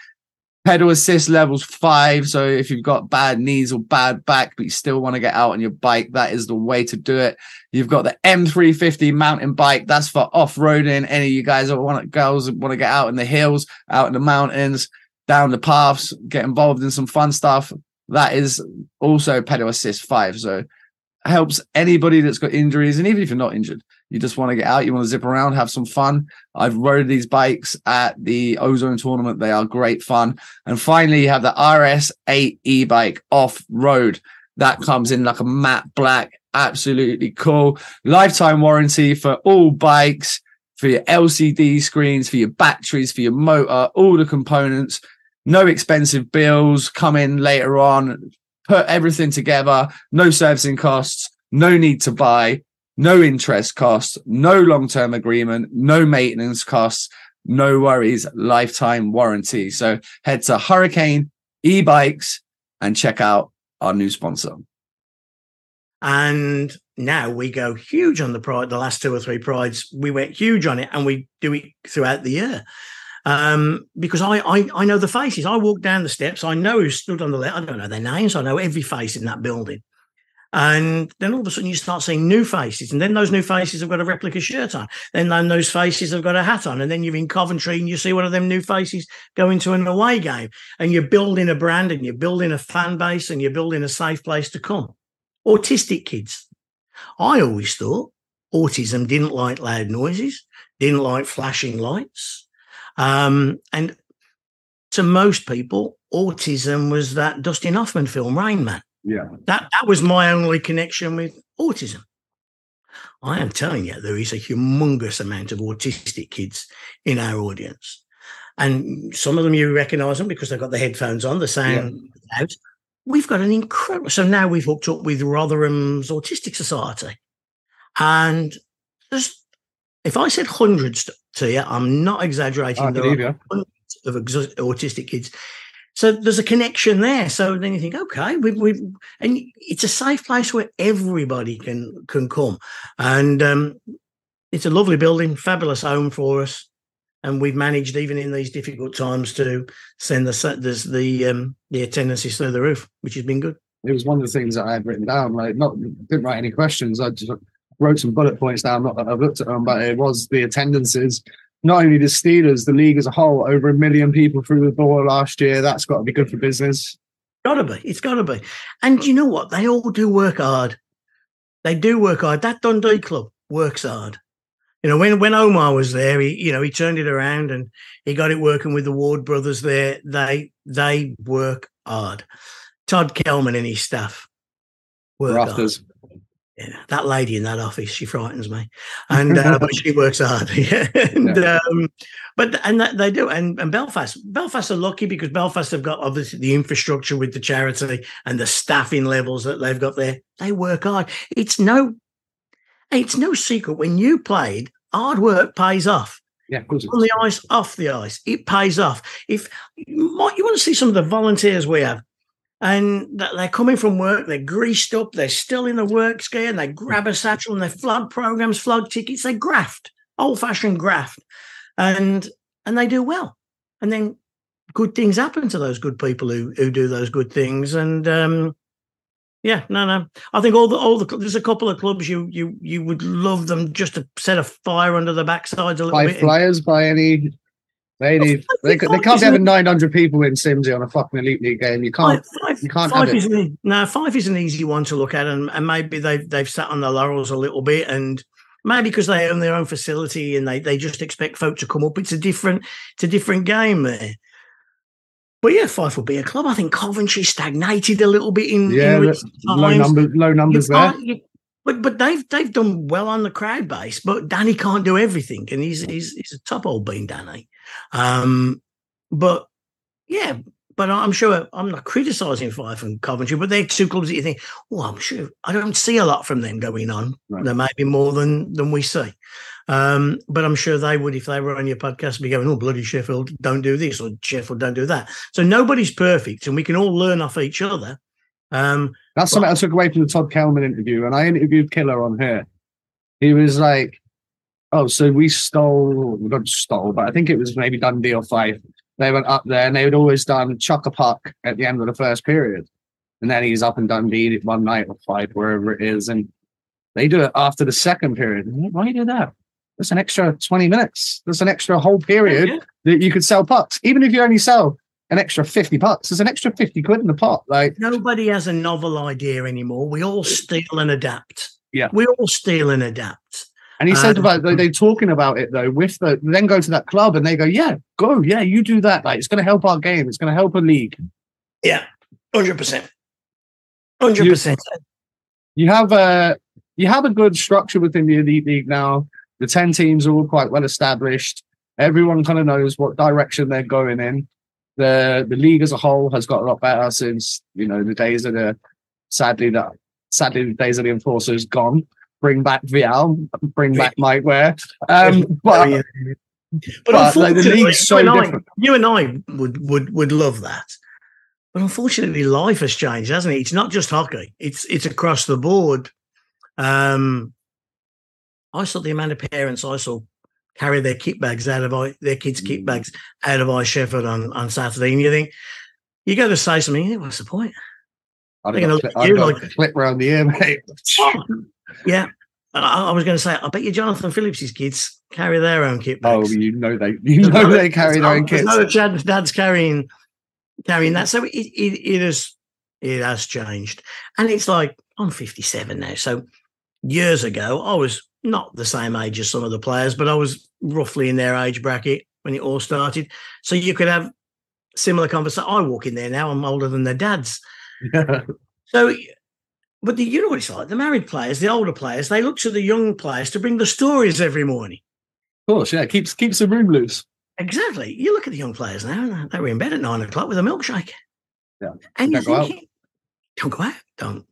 pedal assist levels five. So if you've got bad knees or bad back, but you still want to get out on your bike, that is the way to do it. You've got the M350 mountain bike. That's for off-roading. Any of you guys that want girls want to get out in the hills, out in the mountains, down the paths, get involved in some fun stuff. That is also pedal assist five. So helps anybody that's got injuries. And even if you're not injured, you just want to get out, you want to zip around, have some fun. I've rode these bikes at the Ozone tournament. They are great fun. And finally, you have the RS8 e bike off road. That comes in like a matte black, absolutely cool. Lifetime warranty for all bikes, for your LCD screens, for your batteries, for your motor, all the components. No expensive bills come in later on. Put everything together. No servicing costs. No need to buy no interest costs, no long term agreement, no maintenance costs, no worries, lifetime warranty. So head to Hurrecane e bikes and check out our new sponsor. And now we go huge on the pride. The last two or three prides, we went huge on it, and we do it throughout the year. Um, because I, I I know the faces. I walk down the steps. I know who stood on the left. I don't know their names. I know every face in that building. And then all of a sudden you start seeing new faces. And then those new faces have got a replica shirt on. Then, those faces have got a hat on. And then you're in Coventry and you see one of them new faces going to an away game. And you're building a brand and you're building a fan base and you're building a safe place to come. Autistic kids. I always thought autism didn't like loud noises, didn't like flashing lights. Um, and to most people, autism was that Dustin Hoffman film, Rain Man. Yeah. That that was my only connection with autism. I am telling you, there is a humongous amount of autistic kids in our audience. and some of them you recognise them because they've got the headphones on, the sound out. We've got an incredible. So now we've hooked up with Rotherham's Autistic Society, and there's. If I said hundreds to you, I'm not exaggerating. There are you. hundreds of autistic kids. So there's a connection there. So then you think, okay, we we and it's a safe place where everybody can can come, and um, it's a lovely building, fabulous home for us, and we've managed even in these difficult times to send the there's the um, the attendances through the roof, which has been good. It was one of the things that I had written down. Like, not didn't write any questions. I just wrote some bullet points down. Not that I've looked at them, but it was the attendances. Not only the Steelers, the league as a whole, over a million people through the door last year. That's got to be good for business. Gotta be. It's gotta be. And you know what? They all do work hard. They do work hard. That Dundee club works hard. You know, when when Omar was there, he you know he turned it around and he got it working with the Ward brothers there. They they work hard. Todd Kelman and his staff work hard. Yeah, that lady in that office, she frightens me, and uh, but she works hard. Yeah. and, um, but and that, they do, and and Belfast, Belfast are lucky because Belfast have got obviously the infrastructure with the charity and the staffing levels that they've got there. They work hard. It's no, it's no secret when you played, hard work pays off Yeah, of course. on the ice, off the ice. It pays off. If you want to see some of the volunteers we have, and they're coming from work, they're greased up, they're still in the work gear, and they grab a satchel and they flood programs, flood tickets, they graft, old fashioned graft, and and they do well, and then good things happen to those good people who who do those good things, and um, yeah, no, no. I think all the all the there's a couple of clubs you you you would love them just to set a fire under the backsides a little By bit. flyers, by any. They, need, they, they can't be having 900 people in Simsy on a fucking Elite League game. You can't. Five, you can't five have it. is an, no, Fife is an easy one to look at, and, and maybe they've they've sat on their laurels a little bit, and maybe because they own their own facility and they they just expect folk to come up. It's a different it's a different game there. But yeah, Fife will be a club. I think Coventry stagnated a little bit in, Yeah, in low numbers, low You numbers there. you- but but they've they've done well on the crowd base. But Danny can't do everything, and he's he's he's a top old bean, Danny. Um, but yeah, but I'm sure I'm not criticising Fife and Coventry, but they're two clubs that you think, oh, I'm sure I don't see a lot from them going on. Right. There may be more than than we see. Um, but I'm sure they would if they were on your podcast be going, oh, bloody Sheffield, don't do this, or Sheffield, don't do that. So nobody's perfect, and we can all learn off each other. Um, That's something I took away from the Todd Kelman interview, and I interviewed Killer on here. He was like, "Oh, so we stole, we not stole, but I think it was maybe Dundee or Fife. They went up there, and they had always done chuck a puck at the end of the first period, and then he's up in Dundee one night or Fife, wherever it is, and they do it after the second period. Why do that? That's an extra twenty minutes. That's an extra whole period yeah. that you could sell pucks, even if you only sell." An extra 50 pucks. There's an extra 50 quid in the pot. Like, nobody has a novel idea anymore. We all steal and adapt. Yeah. We all steal and adapt. And he said Um, about they, they talking about it though with the then go to that club and they go, yeah, go, yeah, you do that. Like it's going to help our game. It's going to help a league. Yeah. 100%. 100%. You have a you have a good structure within the elite league now. The ten teams are all quite well established. Everyone kind of knows what direction they're going in. The the league as a whole has got a lot better since you know the days of the sadly that sadly the days of the enforcers gone. Bring back Vial, bring back Mike Ware. Um, but uh, but, but, like, the unfortunately, league's so you, and I, you and I would, would, would love that. But unfortunately, life has changed, hasn't it? It's not just hockey; it's it's across the board. Um, I saw the amount of parents I saw carry their kit bags out of I- their kids' kit mm. bags out of I Sheffield on, on Saturday, and you think you got to say something. "Yeah, What's the point? I'd have gonna got, I'd got like- clip round the ear, mate. Oh, yeah, I, I was going to say, I bet you Jonathan Phillips's kids carry their own kit oh, bags. Oh, you know they, you know they carry their own kits. no Chad, dad's carrying carrying that. Mm. So it, it it has it has changed, and it's like I'm 57 now. So years ago, I was not the same age as some of the players, but I was roughly in their age bracket when it all started. So you could have similar conversation. I walk in there now. I'm older than their dads. So, but the, you know what it's like. The married players, the older players, they look to the young players to bring the stories every morning. Of course, yeah, keeps keeps the room loose. exactly. You look at the young players now; they were in bed at nine o'clock with a milkshake. Yeah. and you're Don't go out. thinking, don't go out, don't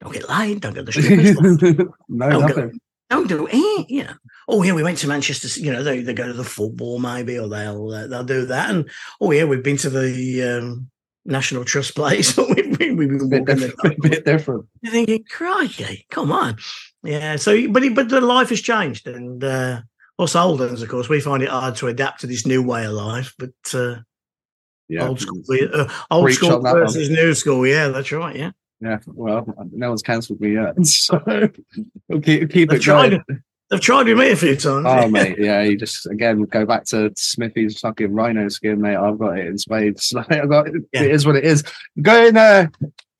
don't get laid, don't go to the strippers, no, don't nothing. go, don't do any, you know. Oh yeah, we went to Manchester. You know, they, they go to the football maybe, or they'll uh, they'll do that. And oh yeah, we've been to the um, National Trust place. we've, been- we've been Bit walking the different. bit different. you're thinking, crikey, come on. Yeah. So, but it, but the life has changed, and uh, us old ones, of course, we find it hard to adapt to this new way of life. But uh, Yeah. old school, uh, old Preach school versus new school. Yeah, that's right. Yeah. Yeah. Well, no one's cancelled me yet. So we'll keep, keep They've it tried going. They've tried with me a few times. Oh mate, yeah, you just again go back to Smithy's fucking rhino skin, mate. I've got it in spades. Like, I've got, Yeah. It is what it is. Going uh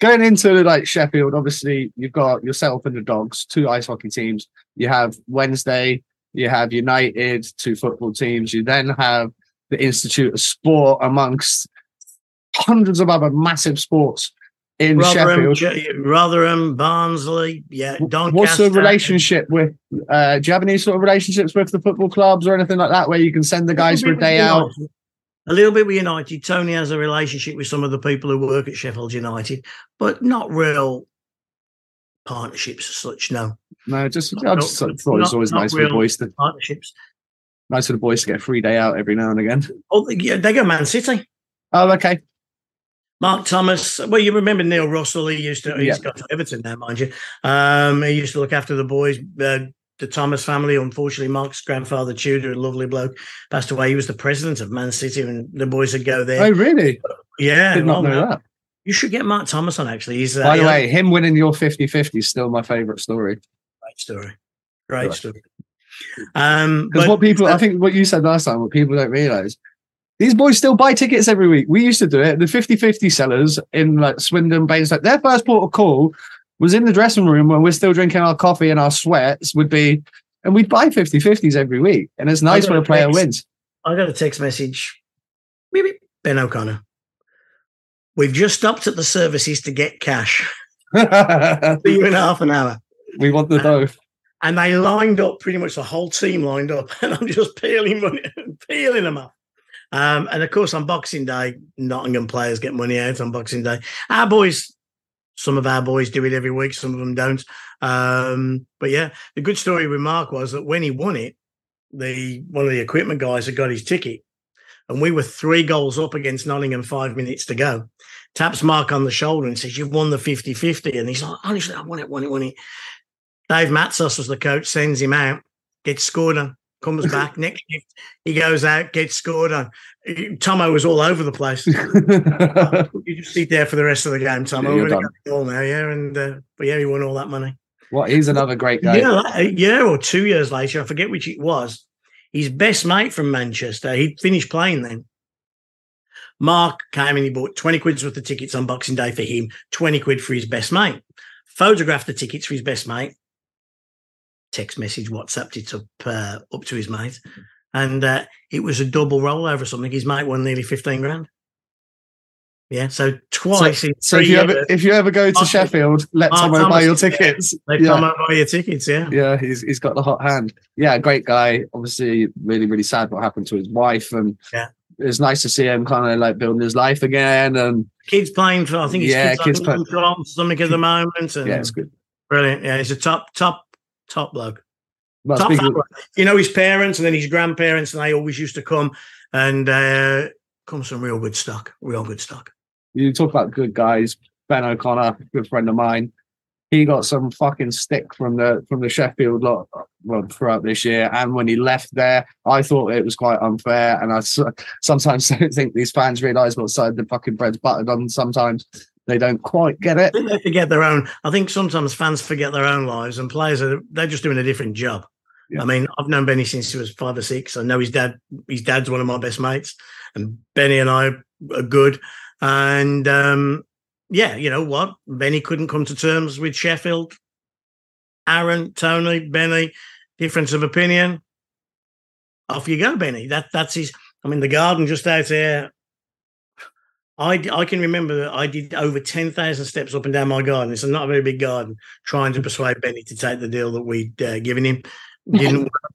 going into like Sheffield, obviously you've got yourself and the dogs, two ice hockey teams. You have Wednesday, you have United, two football teams, you then have the Institute of Sport amongst hundreds of other massive sports in Rotherham, Sheffield. Rotherham, Barnsley, yeah, Doncaster. What's the relationship with? Uh, do you have any sort of relationships with the football clubs or anything like that, where you can send the guys for a day out? A little bit with United. Tony has a relationship with some of the people who work at Sheffield United, but not real partnerships as such. No No, just I Not- thought it not- was always not nice for the boys to partnerships. nice for the boys to get a free day out every now and again. Oh, yeah, they go Man City. Oh, okay. Mark Thomas. Well, you remember Neil Russell? He used to. He's Yeah. got to Everton now, mind you. Um, he used to look after the boys. Uh, the Thomas family. Unfortunately, Mark's grandfather Tudor, a lovely bloke, passed away. He was the president of Man City, and the boys would go there. Oh, really? yeah, Did not know no, that. You should get Mark Thomas on. Actually, he's uh, By the yeah, way, him winning your 50-50 is still my favourite story. great story. Great Right. story. Um, Because what people, I think what you said last time, what people don't realise, these boys still buy tickets every week. We used to do it. The 50-50 sellers in like Swindon, Baines, like their first port of call was in the dressing room when we're still drinking our coffee and our sweats would be, and we'd buy 50-50s every week. And it's nice when a a player text. wins. I got a text message. Beep, Ben O'Connor. We've just stopped at the services to get cash. See you in half an hour. we want the dough. And they lined up, pretty much the whole team lined up, and I'm just peeling money, peeling them up. Um, and of course, on Boxing Day, Nottingham players get money out on Boxing Day. Our boys, some of our boys do it every week, some of them don't. Um, but yeah, the good story with Mark was that when he won it, the one of the equipment guys had got his ticket, and we were three goals up against Nottingham, five minutes to go. Taps Mark on the shoulder and says, You've won the 50 50. And he's like, Honestly, I won it, won it, won it. Dave Matsos was the coach, sends him out, gets scored on, comes back. Next shift, he goes out, gets scored on. Tomo was all over the place. You just sit there for the rest of the game, Tomo. Yeah, We're gonna done. go goal now, yeah. And uh, but yeah, he won all that money. what? He's another great guy. Yeah, a year or two years later, I forget which it was. His best mate from Manchester, he'd finished playing then. Mark came and he bought 20 quid's worth of tickets on Boxing Day for him, 20 quid for his best mate. Photographed the tickets for his best mate. Text message, WhatsApped it up, uh, up to his mate. And uh, it was a double rollover or something. His mate won nearly 15 grand. Yeah, so twice in So if you ever years, if you ever go to Sheffield, let someone buy your tickets. yeah. come buy your tickets, yeah. Yeah, he's he's got the hot hand. Yeah, great guy. Obviously, really really sad what happened to his wife, and Yeah. it's nice to see him kind of like building his life again. And kids playing for I think his Yeah, kids, kids kids play- playing something at the moment. And yeah, it's good. brilliant. Yeah, he's a top, top, top bloke. Top fella. you know his parents and then his grandparents, and they always used to come and uh come some real good stock. Real good stock. you talk about good guys. Ben O'Connor, good friend of mine. He got some fucking stick from the from the Sheffield lot well throughout this year, and when he left there, I thought it was quite unfair. And I sometimes don't think these fans realise what side the fucking bread's buttered on. Sometimes they don't quite get it. I think they forget their own. I think sometimes fans forget their own lives, and players are they're just doing a different job. Yeah. I mean, I've known Benny since he was five or six. I know his dad. His dad's one of my best mates, and Benny and I are good. And um, yeah, you know what? Benny couldn't come to terms with Sheffield. Aaron, Tony, Benny, difference of opinion. Off you go, Benny. That that's his. I mean, the garden just out there. I, I can remember that I did over 10,000 steps up and down my garden. It's not a very big garden, trying to persuade Benny to take the deal that we'd uh, given him. Didn't work.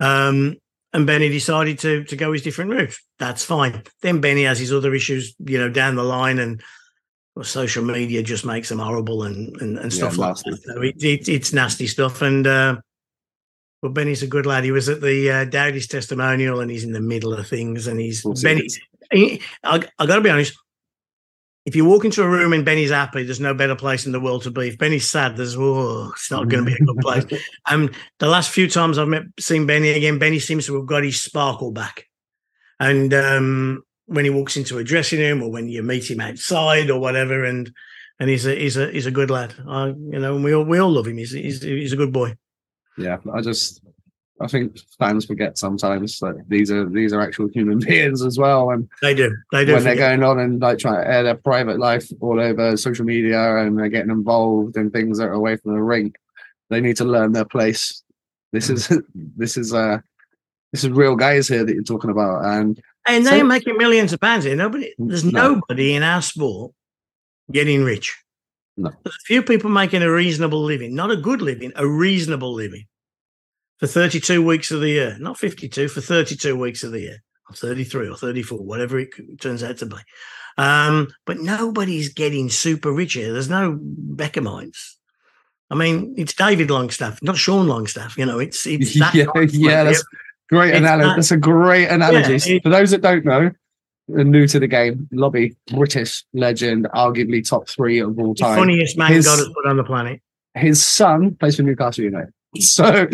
Um, and Benny decided to to go his different route. That's fine. Then Benny has his other issues, you know, down the line, and well, social media just makes him horrible and and, and stuff Yeah, like nasty. that. So it, it, it's nasty stuff. And uh, well, Benny's a good lad. He was at the uh, Dowdy's testimonial, and he's in the middle of things. And he's Of course he Benny. I, I got to be honest. If you walk into a room and Benny's happy, there's no better place in the world to be. If Benny's sad, there's oh, it's not going to be a good place. Um, the last few times I've met, seen Benny again, Benny seems to have got his sparkle back. And um, when he walks into a dressing room or when you meet him outside or whatever, and and he's a he's a he's a good lad. I, you know, and we all we all love him. He's he's, he's a good boy. Yeah, I just I think fans forget sometimes that these are these are actual human beings as well, and They do. They do. when they're going on and like trying to air their private life all over social media and they're getting involved in things that are away from the rink, they need to learn their place. This is this is uh this is real guys here that you're talking about, and and they're making millions of pounds here. Nobody, there's No. nobody in our sport getting rich. No. There's a few people making a reasonable living, not a good living, a reasonable living for 32 weeks of the year, not 52, for 32 weeks of the year, or 33 or 34, whatever it turns out to be. Um, but nobody's getting super rich here. There's no Beckhamites. I mean, it's David Longstaff, not Sean Longstaff. You know, it's it's that yeah, yeah, that's great It's analogy. not- That's a great analogy. it- For those that don't know, are new to the game, Lobby, British legend, arguably top three of all time. funniest man His- God has put on the planet. his son plays for Newcastle United. So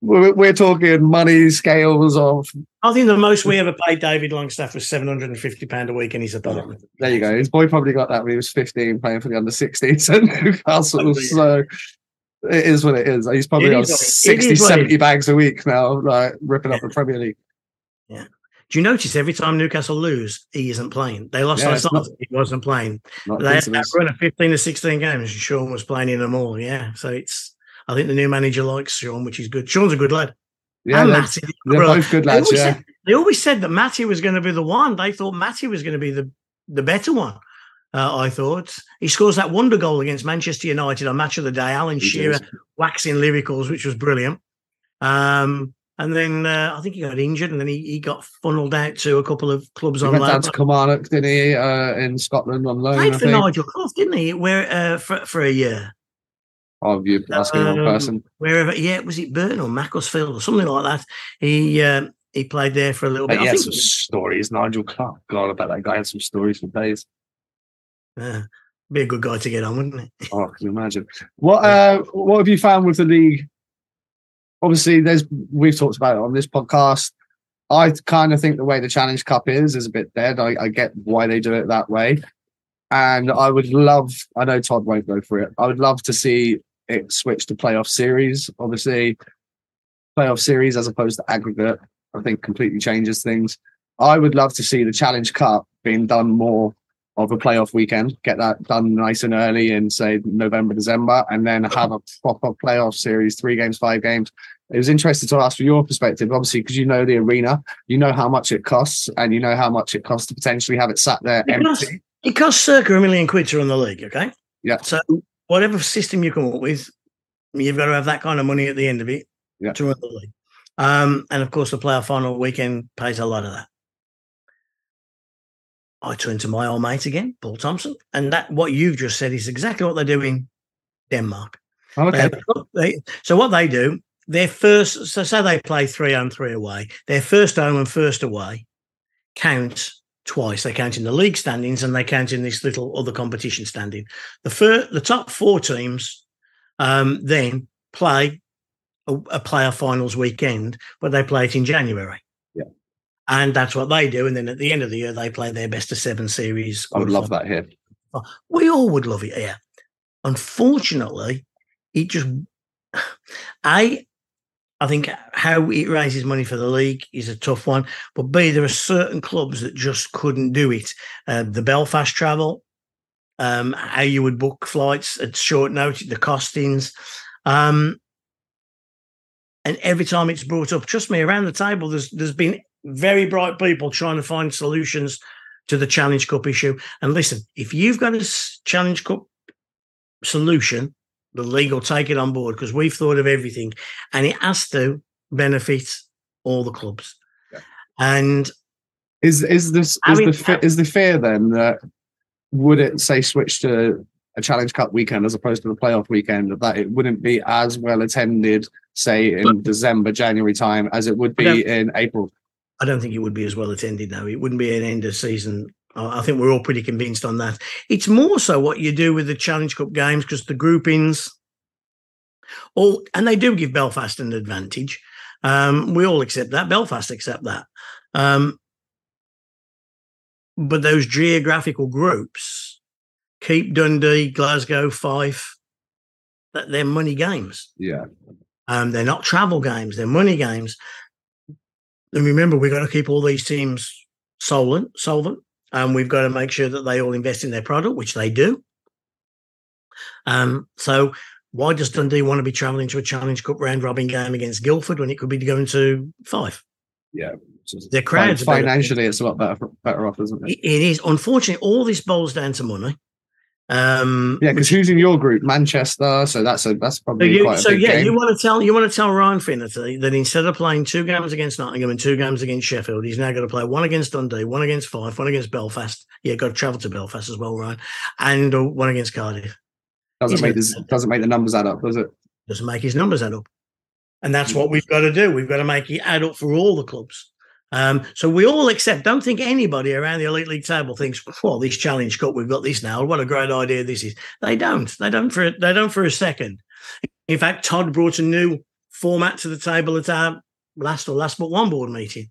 we're, we're talking money scales of I think the most we ever paid David Longstaff was seven hundred and fifty pound a week in his apartment. there you go. His boy probably got that when he was 15 playing for the under 16s at Newcastle. So it is what it is. He's probably on is what it- it 60, is what it 70 bags a week now, like ripping up the Premier League. Yeah. Do you notice every time Newcastle lose, he isn't playing? They lost Yeah, last night, he wasn't playing. They had that coincidence. run of fifteen to sixteen games, and Sean was playing in them all. Yeah, so it's. I think the new manager likes Sean, which is good. Sean's a good lad. Yeah, and they're, Matty, they're both good lads. always, Yeah. said, they always said that Matty was going to be the one. They thought Matty was going to be the the better one. Uh, I thought he scores that wonder goal against Manchester United on Match of the Day. Alan He Shearer does. waxing lyricals, which was brilliant. Um, and then uh, I think he got injured, and then he, he got funneled out to a couple of clubs He on loan. down to Kilmarnock, didn't he, uh, in Scotland on loan? I Played for think. Nigel Clough, didn't he? Where uh, for for a year, Oh, you asking Um, person. wherever. Yeah, was it Burton or Macclesfield or something like that? He um, he played there for a little But bit. he I had some stories. Nigel Clough. God, bet that guy had some stories for days. uh, be a good guy to get on, wouldn't it? Oh, can you imagine? What uh, what have you found with the league? Obviously, there's we've talked about it on this podcast. I kind of think the way the Challenge Cup is is a bit dead. I, I get why they do it that way, and I would love. I know Todd won't go for it. I would love to see it switched to playoff series. Obviously, playoff series as opposed to aggregate. I think completely changes things. I would love to see the Challenge Cup being done more of a playoff weekend, get that done nice and early in say November, December, and then have a proper playoff series, three games, five games. It was interesting to ask for your perspective, obviously, because you know the arena, you know how much it costs, and you know how much it costs to potentially have it sat there It costs- empty. It costs circa a million quid to run the league. Okay. Yeah. So whatever system you come up with, you've got to have that kind of money at the end of it Yeah. to run the league. Um, and of course, the playoff final weekend pays a lot of that. I turn to my old mate again, Paul Thompson, and that what you've just said is exactly what they do in Denmark. They Okay. they- so what they do, their first, so say they play three home, three away. Their first home and first away count twice. They count in the league standings and they count in this little other competition standing. The first, the top four teams um, then play a, a playoff finals weekend, but they play it in January. Yeah. And that's what they do. And then at the end of the year, they play their best of seven series. I would love that here. We all would love it here. Unfortunately, it just I I think how it raises money for the league is a tough one. But B, there are certain clubs that just couldn't do it. Uh, the Belfast travel, um, how you would book flights at short notice, the costings. Um, and every time it's brought up, trust me, around the table, there's there's been very bright people trying to find solutions to the Challenge Cup issue. And listen, if you've got a Challenge Cup solution, the league will take it on board because we've thought of everything and it has to benefit all the clubs. Yeah. And Is is this is I mean, the uh, fe- is the fear then that would it say switch to a Challenge Cup weekend as opposed to the playoff weekend that it wouldn't be as well attended, say in December January time as it would be in April? I don't think it would be as well attended now. It wouldn't be an end of season. I think we're all pretty convinced on that. It's more so what you do with the Challenge Cup games because the groupings, all and they do give Belfast an advantage. Um, we all accept that. Belfast accept that. Um, but those geographical groups keep Dundee, Glasgow, Fife. That they're money games. Yeah, Um, they're not travel games; they're money games. And remember, we've got to keep all these teams solvent, solvent, and we've got to make sure that they all invest in their product, which they do. Um, so why does Dundee want to be travelling to a Challenge Cup round robin game against Guildford when it could be going to five? yeah. Their crowds financially, it's a lot better better off, isn't it? It it is. Unfortunately, all this boils down to money. Um, Yeah, because who's in your group? Manchester. So that's a that's So, probably you, quite a so big yeah, game. you want to tell you want to tell Ryan Finnerty that instead of playing two games against Nottingham and two games against Sheffield, he's now got to play one against Dundee, one against Fife, one against Belfast. Yeah, got to travel to Belfast as well, Ryan, and uh, one against Cardiff. doesn't he's make this doesn't make the numbers add up, does it? Doesn't make his numbers add up, and that's what we've got to do. We've got to make it add up for all the clubs. Um, so we all accept. Don't think anybody around the elite league table thinks, "Well, this Challenge Cup, we've got this now. What a great idea this is." They don't. They don't for they don't for a second. In fact, Todd brought a new format to the table at our last or last but one board meeting,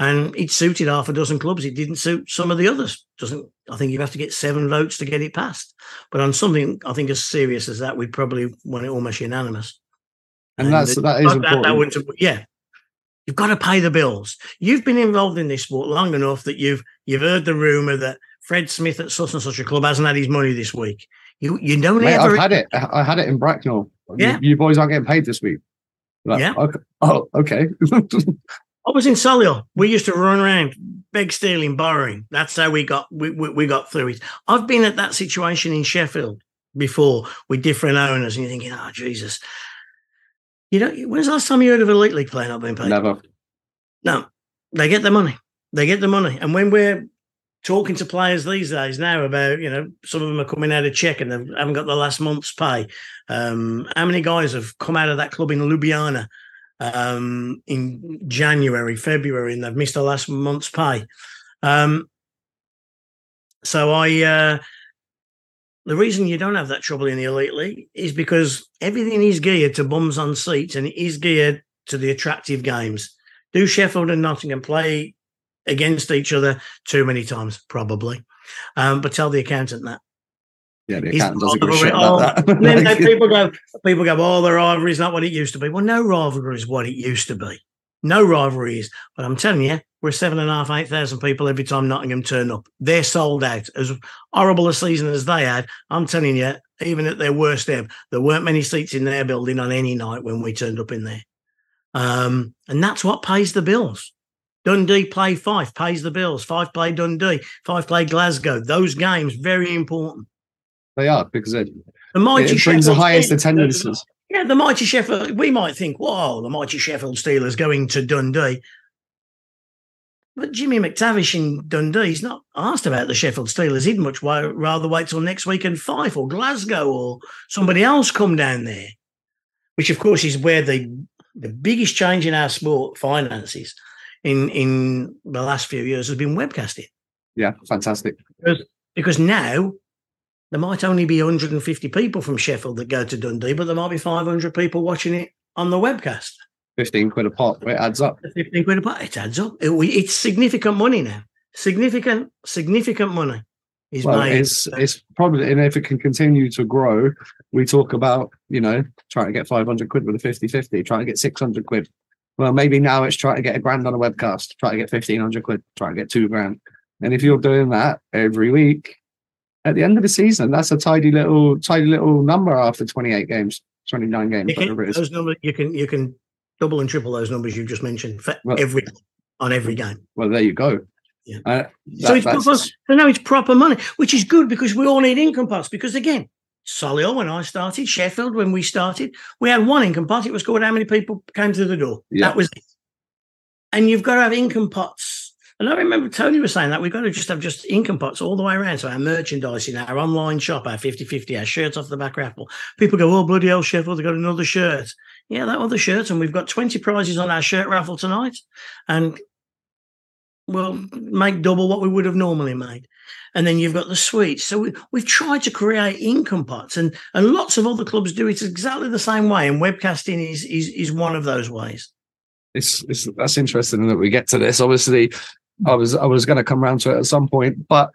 and it suited half a dozen clubs. It didn't suit some of the others. Doesn't I think you have to get seven votes to get it passed. But on something I think as serious as that, we'd probably want it almost unanimous. And that's it- that is that- that important. wouldn't- yeah. You've got to pay the bills. You've been involved in this sport long enough that you've you've heard the rumor that Fred Smith at such and such a club hasn't had his money this week. You you don't Mate, ever I've had it. I had it in Bracknell. You- Yeah. You, boys aren't getting paid this week. Like, Yeah. okay. Oh, okay. I was in Solihull. We used to run around, beg, stealing, borrowing. That's how we got we, we, we got through it. I've been at that situation in Sheffield before with different owners, and you're thinking, oh Jesus. You know, when's the last time you heard of a elite league player not being paid? Never. No, they get the money. They get the money. And when we're talking to players these days now about, you know, some of them are coming out of Czech and they haven't got the last month's pay. Um, how many guys have come out of that club in Ljubljana um, in January, February, and they've missed the last month's pay? Um, so I, uh, the reason you don't have that trouble in the elite league is because everything is geared to bums on seats and it is geared to the attractive games. Do Sheffield and Nottingham play against each other too many times? Probably. Um, but tell the accountant that. Yeah, the accountant doesn't give a rivalry- shit about that. then, then people go, people go, oh, the rivalry's not what it used to be. Well, no rivalry is what it used to be. No rivalries. But I'm telling you, we're seven and a half, eight thousand people every time Nottingham turn up. They're sold out. As horrible a season as they had, I'm telling you, even at their worst ever, there weren't many seats in their building on any night when we turned up in there. Um, and that's what pays the bills. Dundee play Fife, pays the bills. Fife play Dundee, Fife play Glasgow. Those games, very important. they are because it, it brings the highest attendances. Yeah, the mighty Sheffield. We might think, "Wow, the mighty Sheffield Steelers going to Dundee," but Jimmy McTavish in Dundee, he's not asked about the Sheffield Steelers. He'd much rather wait till next week in Fife or Glasgow or somebody else come down there. Which, of course, is where the the biggest change in our sport finances in in the last few years has been webcasting Yeah, fantastic. Because, because now there might only be 150 people from Sheffield that go to Dundee, but there might be 500 people watching it on the webcast. 15 quid a pop. It adds up. 15 quid a pop, it adds up. It- it's significant money now. Significant, significant money is Well, made. it's it's probably, and if it can continue to grow, we talk about, you know, trying to get 500 quid with a 50 50, trying to get 600 quid. Well, maybe now it's trying to get a grand on a webcast, try to get 1500 quid, try to get two grand. And if you're doing that every week, at the end of the season, that's a tidy little, tidy little number after 28 games, 29 games, you can, whatever it is. those numbers, you can you can double and triple those numbers you've just mentioned for Well- every on every game. Well, there you go. Yeah. Uh, so it's proper, so now it's proper money, which is good because we all need income pots. Because again, Solihull when I started, Sheffield when we started, we had one income pot. It was called how many people came through the door. Yeah. That was it. and you've got to have income pots. And I remember Tony was saying that we've got to just have just income pots all the way around. So our merchandising, our online shop, our 50-50, our shirts off the back raffle. People go, oh, bloody hell, Sheffield, they've got another shirt. Yeah, that other shirt. And we've got 20 prizes on our shirt raffle tonight. And we'll make double what we would have normally made. And then you've got the sweets. So we, we've tried to create income pots, and, and lots of other clubs do it exactly the same way. And webcasting is is, is one of those ways. It's, it's that's interesting that we get to this. Obviously, I was I was going to come around to it at some point, but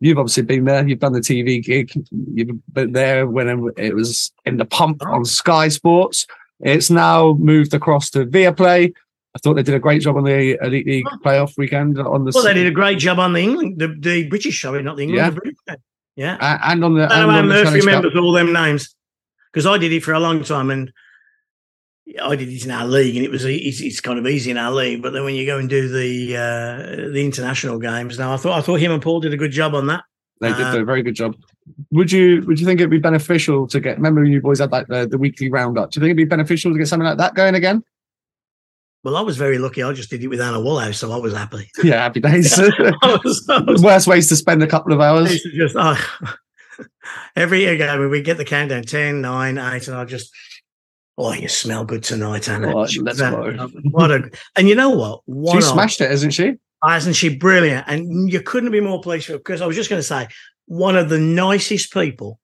you've obviously been there. You've done the TV gig. You've been there when it was in the pump on Sky Sports. It's now moved across to Viaplay. I thought they did a great job on the Elite League playoff weekend. On the well, they did a great job on the England, the, the British show, not the England, Yeah. the British show. Yeah. uh, and on the. I and know how Murphy remembers all them names because I did it for a long time and I did it in our league and it was it's, it's kind of easy in our league. But then when you go and do the uh, the international games, now I thought I thought him and Paul did a good job on that. They did do a very good job. Would you Would you think it'd be beneficial to get? Remember, when you boys had like the, the weekly roundup. Do you think it'd be beneficial to get something like that going again? Well, I was very lucky. I just did it with Anna Woolhouse, so I was happy. Yeah, happy days. I was, I was Worst ways to spend a couple of hours. just oh, every year ago we get the countdown 10, 9, 8, and I just oh, you smell good tonight, Anna. She let's was, go. uh, What a and you know what? One She smashed it, hasn't she? Isn't she brilliant? And you couldn't be more pleased with because I was just going to say, one of the nicest people.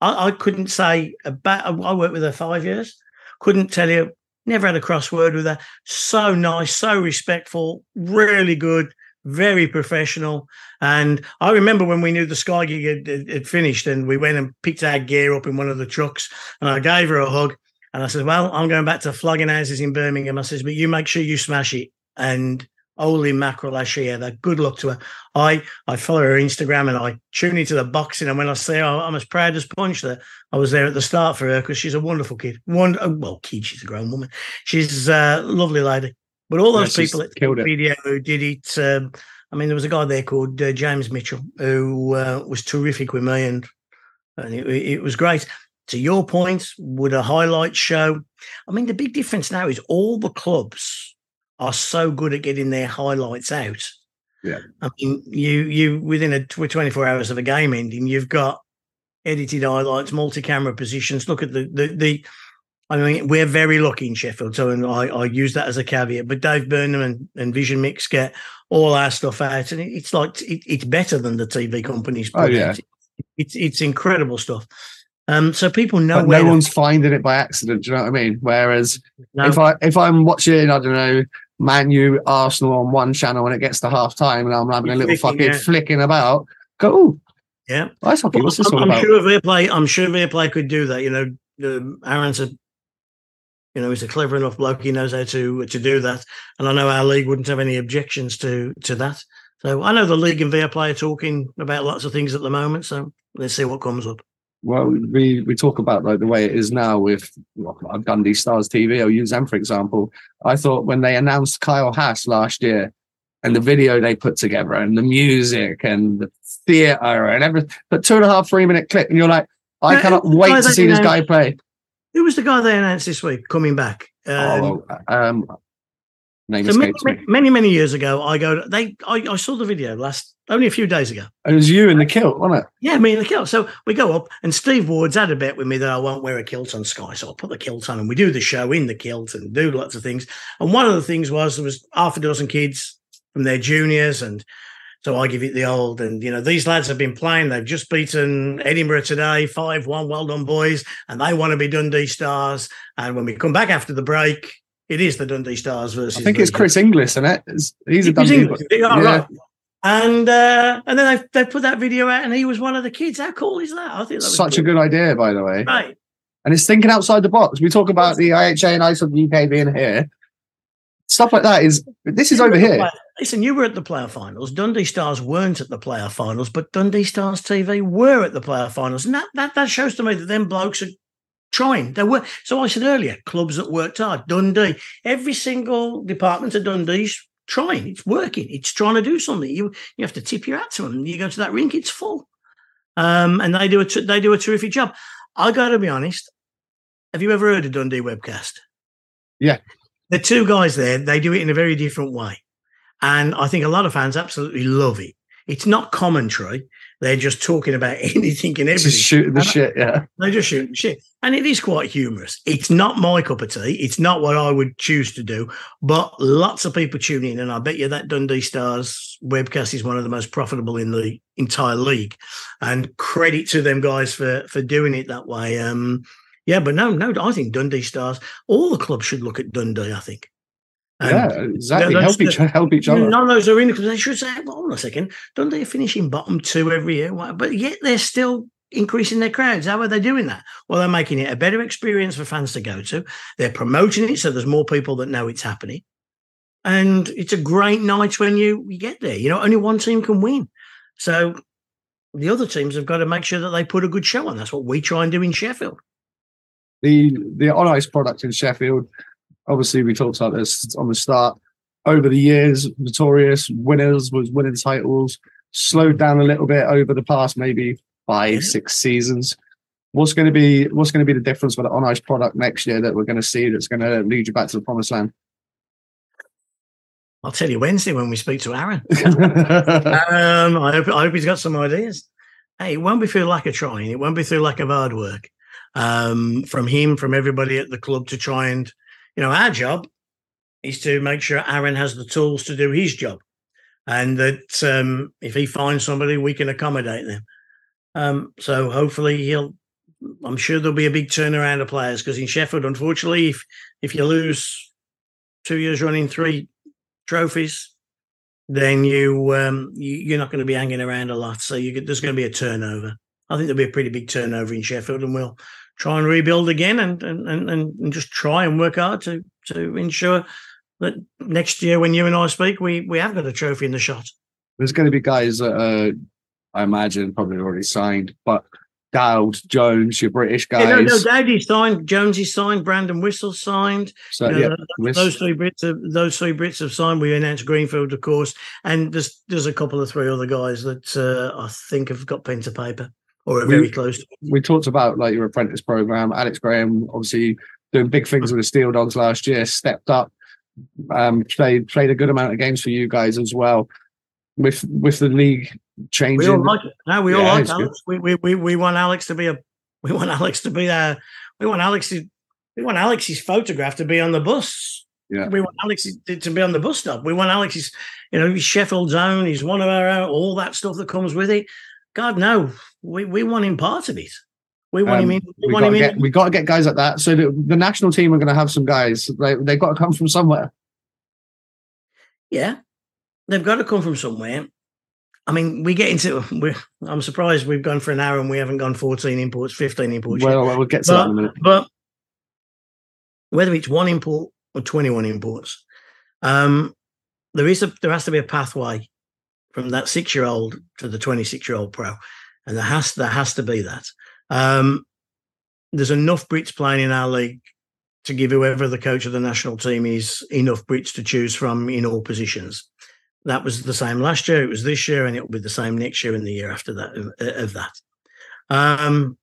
I, I couldn't say about, I worked with her five years, couldn't tell you, never had a crossword with her. So nice, so respectful, really good, very professional. And I remember when we knew the Sky gig had, had finished and we went and picked our gear up in one of the trucks and I gave her a hug and I said, Well, I'm going back to flogging houses in Birmingham. I says, But you make sure you smash it. And holy mackerel, she ever. Good luck to her. I I follow her Instagram and I tune into the boxing. And when I say her, I'm as proud as punch that I was there at the start for her because she's a wonderful kid. One oh, well, kid, she's a grown woman. She's a lovely lady. But all those she's people at it. video who did it. Um, I mean, there was a guy there called uh, James Mitchell who uh, was terrific with me, and, and it, it was great. To your point, would a highlight show? I mean, the big difference now is all the clubs are so good at getting their highlights out. Yeah. I mean, you you within a tw- 24 hours of a game ending, you've got edited highlights, multi-camera positions. Look at the the the. I mean, we're very lucky in Sheffield, so and I, I use that as a caveat. But Dave Burnham and, and Vision Mix get all our stuff out, and it, it's like it, it's better than the TV companies. Oh, yeah. it's it's incredible stuff. Um, so people know But where no one's finding it by accident. Do you know what I mean? Whereas no, if I if I'm watching, I don't know, Man U, Arsenal on one channel and it gets to half time and I'm having a You're little flicking, fucking yeah. flicking about, go, oh, yeah. ice hockey. What's this I'm, all I'm about? sure Viaplay. I'm sure Viaplay could do that. You know, um, Aaron's a, you know, he's a clever enough bloke. He knows how to to do that, and I know our league wouldn't have any objections to to that. So I know the league and Viaplay are talking about lots of things at the moment. So let's see what comes up. Well, we we talk about like the way it is now with well, Stars TV. I'll use them for example. I thought when they announced Kyle Haas last year, and the video they put together, and the music and the theatre and everything, but two and a half three minute clip, and you're like, I cannot and wait to see this guy play. Who was the guy they announced this week coming back? Um, oh, um, name so many, me. many many years ago, I go. They I, I saw the video last only a few days ago. It was you in the kilt, wasn't it? Yeah, me in the kilt. So we go up, and Steve Ward's had a bet with me that I won't wear a kilt on Sky. So I'll put the kilt on, and we do the show in the kilt and do lots of things. And one of the things was there was half a dozen kids from their juniors, and so I give it the old. And you know, these lads have been playing. They've just beaten Edinburgh today, five one. Well done, boys. And they want to be Dundee Stars. And when we come back after the break, it is the Dundee Stars versus. I think it's Chris Inglis, isn't it? It's- he's a it was Dundee. English. Yeah, Yeah. right. And uh, and then they they put that video out, and he was one of the kids. How cool is that? I think that was Such a good idea, by the way. Right. And it's thinking outside the box. We talk about the IHA and ICE of the UK being here. Stuff like that is this is You over here. play- Listen, you were at the player finals. Dundee Stars weren't at the player finals, but Dundee Stars TV were at the player finals, and that that, that shows to me that them blokes are trying. They were. So I said earlier, clubs that worked hard. Dundee, every single department of Dundee's trying. It's working. It's trying to do something. You you have to tip your hat to them. You go to that rink, it's full, um, and they do a they do a terrific job. I got to be honest. Have you ever heard of Dundee webcast? Yeah. the two guys there, they do it in a very different way. And I think a lot of fans absolutely love it. It's not commentary. They're just talking about anything and everything. Just shooting the And- shit, yeah. They're just shooting the shit. And it is quite humorous. It's not my cup of tea. It's not what I would choose to do. But lots of people tune in. And I bet you that Dundee Stars webcast is one of the most profitable in the entire league. And credit to them guys for for doing it that way. Um, yeah, but no, no, I think Dundee Stars, all the clubs should look at Dundee, I think. And yeah, exactly. Help each help each other. None of those arena clubs, they should say, well, hold on a second, Dundee are finishing bottom two every year, but yet they're still increasing their crowds. How are they doing that? Well, they're making it a better experience for fans to go to. They're promoting it so there's more people that know it's happening. And it's a great night when you, you get there. You know, only one team can win. So the other teams have got to make sure that they put a good show on. That's what we try and do in Sheffield. the the on ice product in Sheffield. Obviously, we talked about this on the start. Over the years, notorious winners was winning titles. Slowed down a little bit over the past maybe five, six seasons. What's going to be what's going to be the difference with the on ice product next year that we're going to see that's going to lead you back to the promised land? I'll tell you Wednesday when we speak to Aaron. Um, I hope I hope he's got some ideas. Hey, it won't be through lack of trying. It won't be through lack of hard work. Um, from him, from everybody at the club to try and, you know, our job is to make sure Aaron has the tools to do his job, and that um, if he finds somebody, we can accommodate them. Um, so hopefully he'll. I'm sure there'll be a big turnaround of players because in Sheffield, unfortunately, if if you lose two years running three trophies, then you, um, you you're not going to be hanging around a lot. So you there's going to be a turnover. I think there'll be a pretty big turnover in Sheffield, and we'll try and rebuild again, and and and, and just try and work hard to to ensure that next year when you and I speak, we we have got a trophy in the shot. There's going to be guys that uh, I imagine probably already signed, but Dowd, Jones, your British guys. Yeah, no, no, Dowdy's signed, Jonesy's signed, Brandon Whistle signed. so You know, yeah, th- Wiss- those three Brits have those three Brits have signed. We announced Greenfield, of course, and there's there's a couple of three other guys that uh, I think have got pen to paper or are We- very close. we talked about like your apprentice program. Alex Graham, obviously doing big things with the Steel Dogs last year, stepped up, um, played played a good amount of games for you guys as well. With with the league We changing, all like it. No, we all like good. Alex. We, we we we want Alex to be a. We want Alex to be a. We want Alex to. We want Alex's photograph to be on the bus. Yeah. We want Alex to, be on the bus stop. We want Alex's, you know, he's Sheffield's own. He's one of our own. All that stuff that comes with it. God no, we we want him part of it. We want Um, him in. We, we want got him in. get we got to get guys like that. So the, the national team are going to have some guys. They they've got to come from somewhere. Yeah, they've got to come from somewhere. I mean, we get into. We're, I'm surprised we've gone for an hour and we haven't gone 14 imports, 15 imports. yet. Well, we'll get to that in a minute. But whether it's one import or 21 imports, um, there is a there has to be a pathway from that six year old to the 26 year old pro, and there has there has to be that. Um, there's enough Brits playing in our league to give whoever the coach of the national team is enough Brits to choose from in all positions. That was the same last year. It was this year, and it will be the same next year and the year after that of, of that. Um,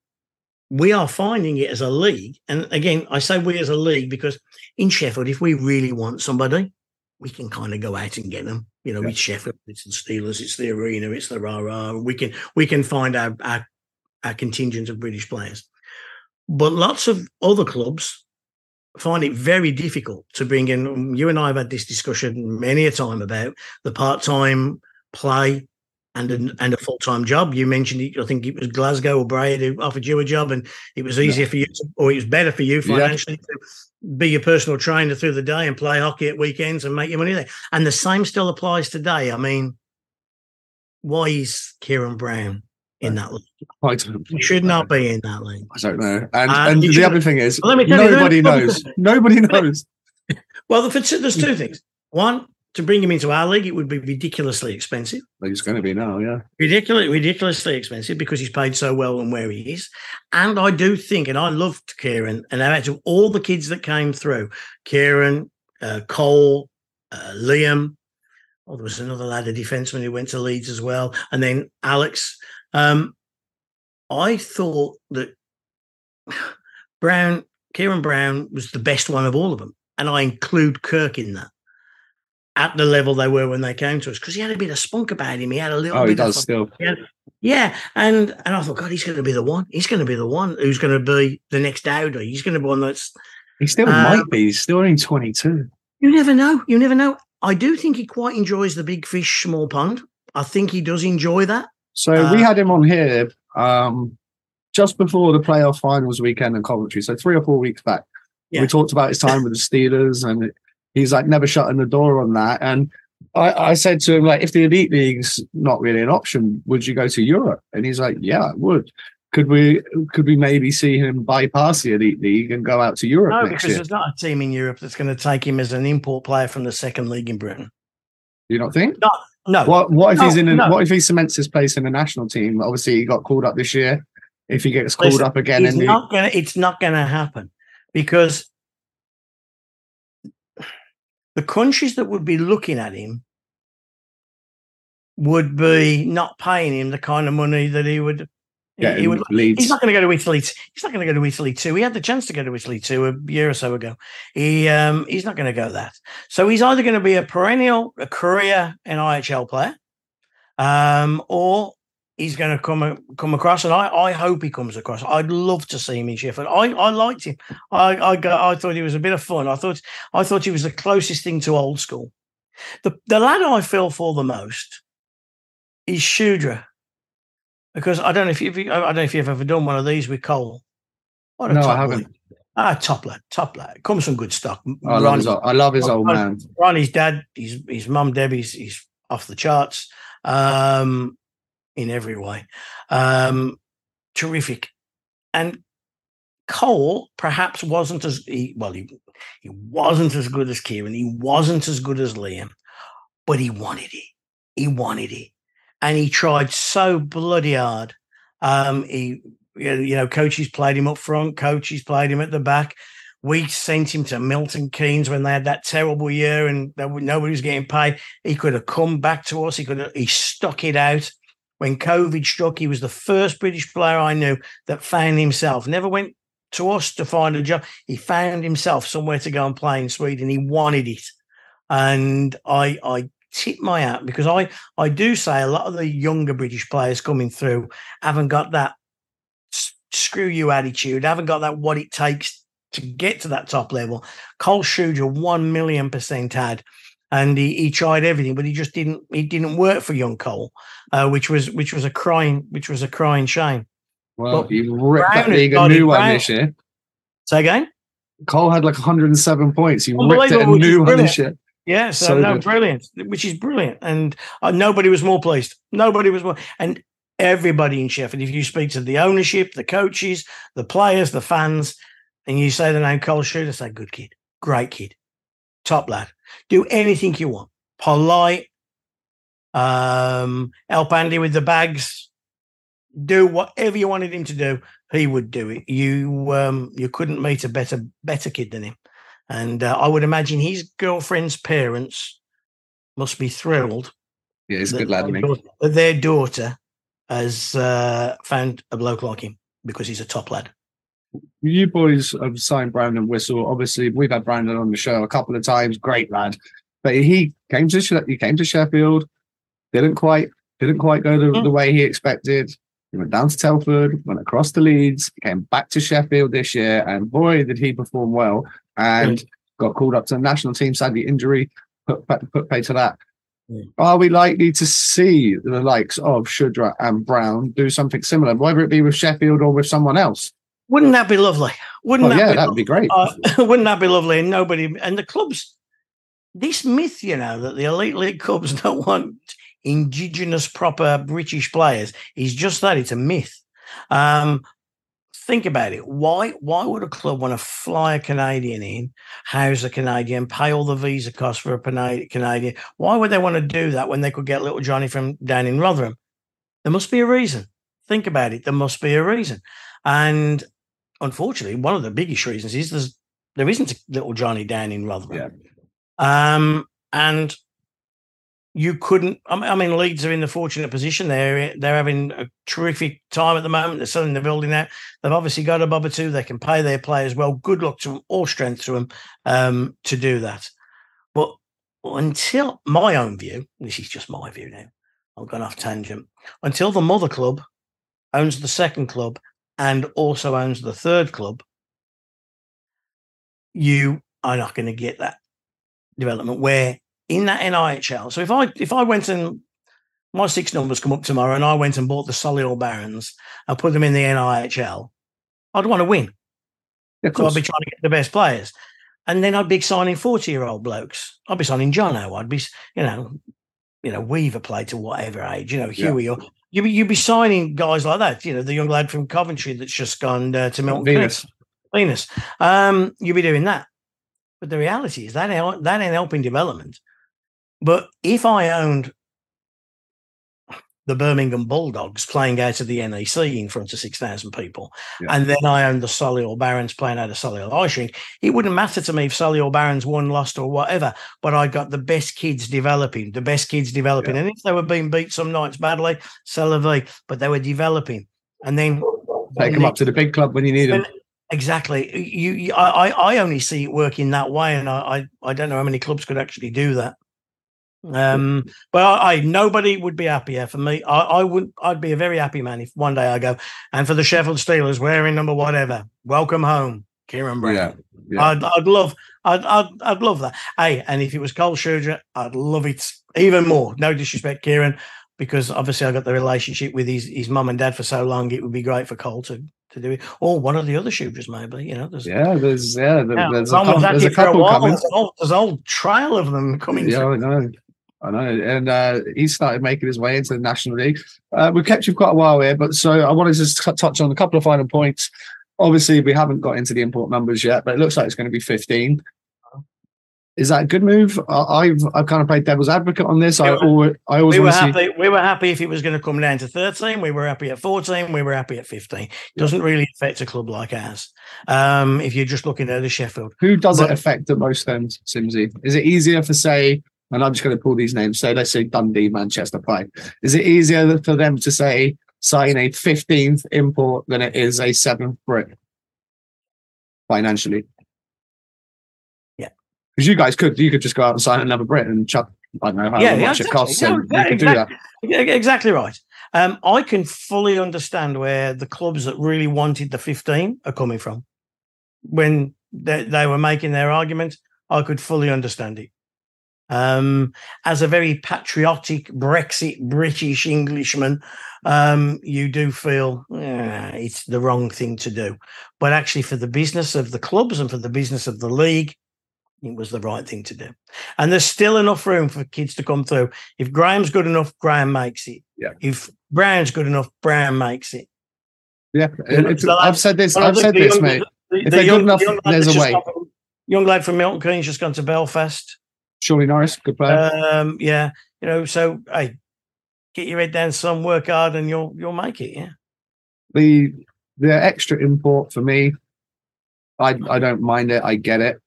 we are finding it as a league, and again, I say we as a league because in Sheffield, if we really want somebody, we can kind of go out and get them. You know, Yeah. it's Sheffield, it's the Steelers, it's the Arena, it's the rah rah. We can we can find our, our our contingent of British players, but lots of other clubs find it very difficult to bring in. You and I have had this discussion many a time about the part time play and a, and a full time job. You mentioned it. I think it was Glasgow or Braehead who offered you a job, and it was easier for you, to, or it was better for you Yeah. financially to be your personal trainer through the day and play hockey at weekends and make your money there. And the same still applies today. I mean, why is Kieran Brown in that league? I don't, He should not be in that league. I don't know. And Uh, and the should- other thing is, Well, let me tell nobody knows. Nobody knows. Well, the- there's two things. One, to bring him into our league, it would be ridiculously expensive. Like it's going to be now, yeah. ridiculous, ridiculously expensive because he's paid so well and where he is. And I do think, and I loved Kieran, and out of all the kids that came through, Kieran, uh, Cole, uh, Liam, oh, there was another lad, a defenseman who went to Leeds as well, and then Alex. Um, I thought that Brown, Kieran Brown, was the best one of all of them. and I include Kirk in that, at the level they were when they came to us, because he had a bit of spunk about him. He had a little. Oh, bit he does of, still. Yeah, yeah, and and I thought, God, he's going to be the one. He's going to be the one who's going to be the next Dowdy. He's going to be one that's. He still Um, might be. He's still only 22. You never know. You never know. I do think he quite enjoys the big fish, small pond. I think he does enjoy that. So Uh, we had him on here um, just before the playoff finals weekend in Coventry. So three or four weeks back. Yeah. We talked about his time with the Steelers, and he's like never shutting the door on that. And I, I said to him, like, if the elite league's not really an option, would you go to Europe? And he's like, Yeah, I would. Could we could we maybe see him bypass the elite league and go out to Europe No, because year? there's not a team in Europe that's going to take him as an import player from the second league in Britain. You Do you not think? No, What what if he's in? A, no. What if he cements his place in the national team? Obviously, he got called up this year. If he gets called Listen, up again, in the, not to. It's not going to happen because the countries that would be looking at him would be not paying him the kind of money that he would. yeah, he would Leeds. He's not going to go to Italy. He's not going to go to Italy too. He had the chance to go to Italy too a year or so ago. He um, he's not going to go that. So he's either going to be a perennial, a career NIHL player, um, or he's going to come come across. And I, I hope he comes across. I'd love to see him in Sheffield. I, I liked him. I I, got, I thought he was a bit of fun. I thought I thought he was the closest thing to old school. The the lad I feel for the most is Shudra because I don't know if you've I don't know if you've ever done one of these with Cole. What a No, I haven't. boy. Ah, top lad, top lad. Comes from good stock. I love his, Ronnie- I love his old Ron- man. Ronnie's dad, his his mum Debbie's he's off the charts um, in every way. Um, terrific, and Cole perhaps wasn't as he, well. He he wasn't as good as Kieran. He wasn't as good as Liam, but he wanted it. He wanted it, and he tried so bloody hard. Um, he you know, coaches played him up front, coaches played him at the back. We sent him to Milton Keynes when they had that terrible year and nobody was getting paid. He could have come back to us. He could have, he stuck it out. When COVID struck, he was the first British player I knew that found himself. Never went to us to find a job. He found himself somewhere to go and play in Sweden. He wanted it. And I I tip my hat because I I do say a lot of the younger British players coming through haven't got that screw you attitude, haven't got that what it takes to get to that top level. Cole Shudra, one million percent had, and he, he tried everything, but he just didn't. He didn't work for young Cole, uh, which was which was a crying which was a crying shame. Well, Well, he ripped Brown that league a new one Brown- this year. Say again. Cole had like 107 points. He ripped it a Unbelievable, which is new one this year. Yeah, so, So no, good. brilliant, which is brilliant, and uh, nobody was more pleased. Nobody was more, and everybody in Sheffield. If you speak to the ownership, the coaches, the players, the fans, and you say the name Cole Shudra, say good kid, great kid, top lad, do anything you want, polite, um, help Andy with the bags, do whatever you wanted him to do, he would do it. You um, you couldn't meet a better better kid than him. And uh, I would imagine his girlfriend's parents must be thrilled Yeah, he's a good lad, their daughter- their daughter has uh, found a bloke like him because he's a top lad. You boys have signed Brandon Whistle. Obviously, we've had Brandon on the show a couple of times. Great lad, but he came to he came to Sheffield. Didn't quite didn't quite go the, Mm. the way he expected. He went down to Telford, went across to Leeds, came back to Sheffield this year, and boy, did he perform well! And got called up to the national team. Sadly, injury put put pay to that. Mm. Are we likely to see the likes of Shudra and Brown do something similar, whether it be with Sheffield or with someone else? Wouldn't that be lovely? Wouldn't Well, that yeah, be that would be great. Uh, wouldn't that be lovely? And nobody and the clubs. This myth, you know, that the elite league clubs don't want indigenous proper British players is just that. It's a myth. Um, think about it. Why? Why would a club want to fly a Canadian in, house a Canadian, pay all the visa costs for a Canadian? Why would they want to do that when they could get little Johnny from down in Rotherham? There must be a reason. Think about it. There must be a reason. And unfortunately, one of the biggest reasons is there's there isn't a little Johnny down in Rotherham. Um, and you couldn't. I mean, Leeds are in the fortunate position. They're they're having a terrific time at the moment. They're selling the building out. They've obviously got a or two. They can pay their players well. Good luck to them, all strength to them um, to do that. But until my own view, this is just my view now. I'm going off tangent. Until the mother club owns the second club and also owns the third club, you are not going to get that development where in that NIHL. So if I if I went and my six numbers come up tomorrow and I went and bought the Solihull Barons and put them in the NIHL, I'd want to win. So I'd be trying to get the best players. And then I'd be signing 40 year old blokes. I'd be signing Jono. I'd be, you know, you know, Weaver played to whatever age, you know, Huey yeah. or you'd be, you'd be signing guys like that, you know, the young lad from Coventry that's just gone uh, to Milton Venus. Venus. Um, you'd be doing that. But the reality is that ain't, that ain't helping development. But if I owned the Birmingham Bulldogs playing out of the NEC in front of 6,000 people, yeah. and then I owned the Solihull Barons playing out of Solihull Isring, it wouldn't matter to me if Solihull Barons won, lost, or whatever, but I got the best kids developing, the best kids developing. Yeah. And if they were being beat some nights badly, Celavi, but they were developing. And then take them up to the big club when you need them. Exactly. You, you I, I only see it working that way, and I, I, I don't know how many clubs could actually do that. Um, but I, I, nobody would be happier for me. I, I would I'd be a very happy man if one day I go and for the Sheffield Steelers wearing number whatever. Welcome home, Kieran Brown. Yeah, yeah. I'd, I'd love I'd, I'd I'd love that. Hey, and if it was Cole Shudra, I'd love it even more. No disrespect, Kieran, because obviously I got the relationship with his his mum and dad for so long. It would be great for Cole to to do it, or one of the other Shudras, maybe. You know, there's yeah, there's yeah, there, yeah there's, a couple, there's, a couple, coming. There's a, there's a whole trail of them coming. Yeah, through. I know. And uh, he started making his way into the National League. Uh, we've kept you quite a while here, but so I wanted to just touch on a couple of final points. Obviously, we haven't got into the import numbers yet, but it looks like it's going to be 15. Is that a good move? I've I've kind of played devil's advocate on this. I always I always we were happy. See... We were happy if it was going to come down to thirteen. We were happy at fourteen. We were happy at fifteen. It doesn't really affect a club like ours. Um, if you're just looking at the Sheffield, who does but, it affect the most? Then Simsy, is it easier for say and I'm just going to pull these names. So let's say Dundee, Manchester Pride. Is it easier for them to say sign a 15th import than it is a seventh Brit financially? Yeah, because you guys could you could just go out and sign another Brit and chuck I don't know how yeah, much yeah, it costs. Yeah, yeah, exactly, do that. Exactly right. Um, I can fully understand where the clubs that really wanted the 15 are coming from. When they, they were making their argument, I could fully understand it. Um, as a very patriotic Brexit British Englishman, um, you do feel eh, it's the wrong thing to do. But actually, for the business of the clubs and for the business of the league, it was the right thing to do. And there's still enough room for kids to come through. If Graham's good enough, Graham makes it. Yeah. If Brown's good enough, Brown makes it. Yeah, so I've said this. I've said this, young, mate. The, if the they're young, good enough, the there's a way. young lad from Milton Keynes just gone to Belfast. Surely Norris, good player. Um, yeah, you know, so hey, get your head down, some work hard, and you'll you'll make it. Yeah. The the extra import for me, I I don't mind it. I get it.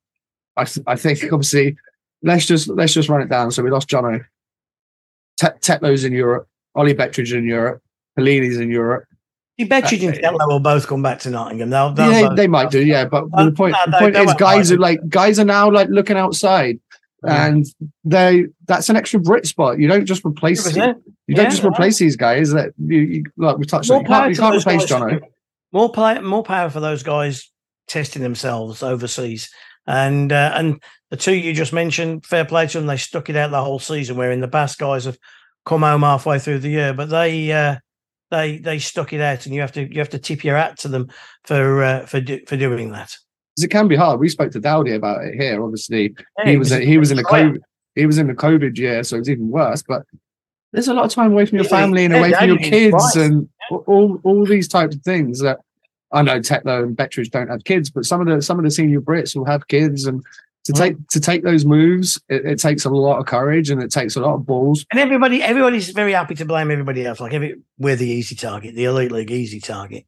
I I think obviously let's just let's just run it down. So we lost Jono. Tetlow's in Europe. Ollie Betteridge in Europe. Perlini's in Europe. You bet you didn't. Tetlow will both come back to Nottingham. They'll, they'll yeah, both, they might do. Yeah, but the point no, the point is, guys are like guys are now like looking outside and they that's an extra Brit spot. You don't just replace you don't yeah, just replace these guys that you, you like we touched more on. You can't, you can't replace Jono. More play, more power for those guys testing themselves overseas. And uh, and the two you just mentioned, fair play to them. They stuck it out the whole season. Where in the past, guys have come home halfway through the year, but they uh, they they stuck it out, and you have to you have to tip your hat to them for uh, for do, for doing that because it can be hard. We spoke to Dowdy about it here. Obviously, yeah, he was a, he was in the COVID he was in the COVID year, so it's even worse. But there's a lot of time away from your family and away from your kids and all all these types of things that I know Tetlow and Betteridge don't have kids, but some of the some of the senior Brits will have kids and to take to take those moves, it, it, takes a lot of courage and it takes a lot of balls. And everybody everybody's very happy to blame everybody else. Like every we're the easy target, the elite league easy target.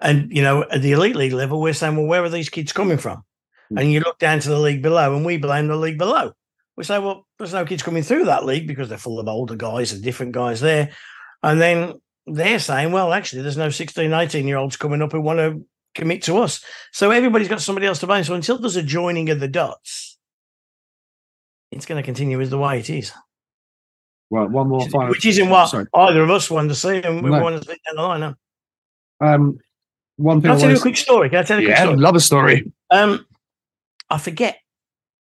And you know, at the elite league level, we're saying, well, where are these kids coming from? Mm-hmm. And you look down to the league below, and we blame the league below. We say, well, there's no kids coming through that league because they're full of older guys and different guys there. And then they're saying, well, actually, there's no 16, 18 year olds coming up who want to commit to us. So everybody's got somebody else to blame. So until there's a joining of the dots, it's going to continue as the way it is. Right, one more Which, final. which isn't what Sorry. either of us want to see, and we No. want to see down the line. No. Um, one thing. Can I I tell you a quick story? Can I tell you a quick yeah, story? love a story. Um, I forget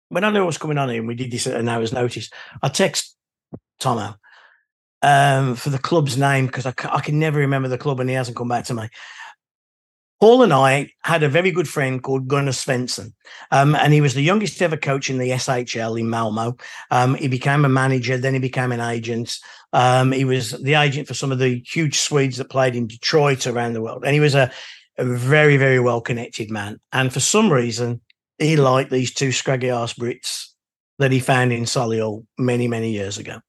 when I knew what was coming on here, and we did this at an hour's notice. I text Tomo um, for the club's name because I, I can never remember the club, and he hasn't come back to me. Paul and I had a very good friend called Gunnar Svensson, um, and he was the youngest ever coach in the SHL in Malmo. Um, he became a manager, then he became an agent. Um, he was the agent for some of the huge Swedes that played in Detroit around the world, and he was a, a very, very well connected man. And for some reason, he liked these two scraggy ass Brits that he found in Solihull many, many years ago.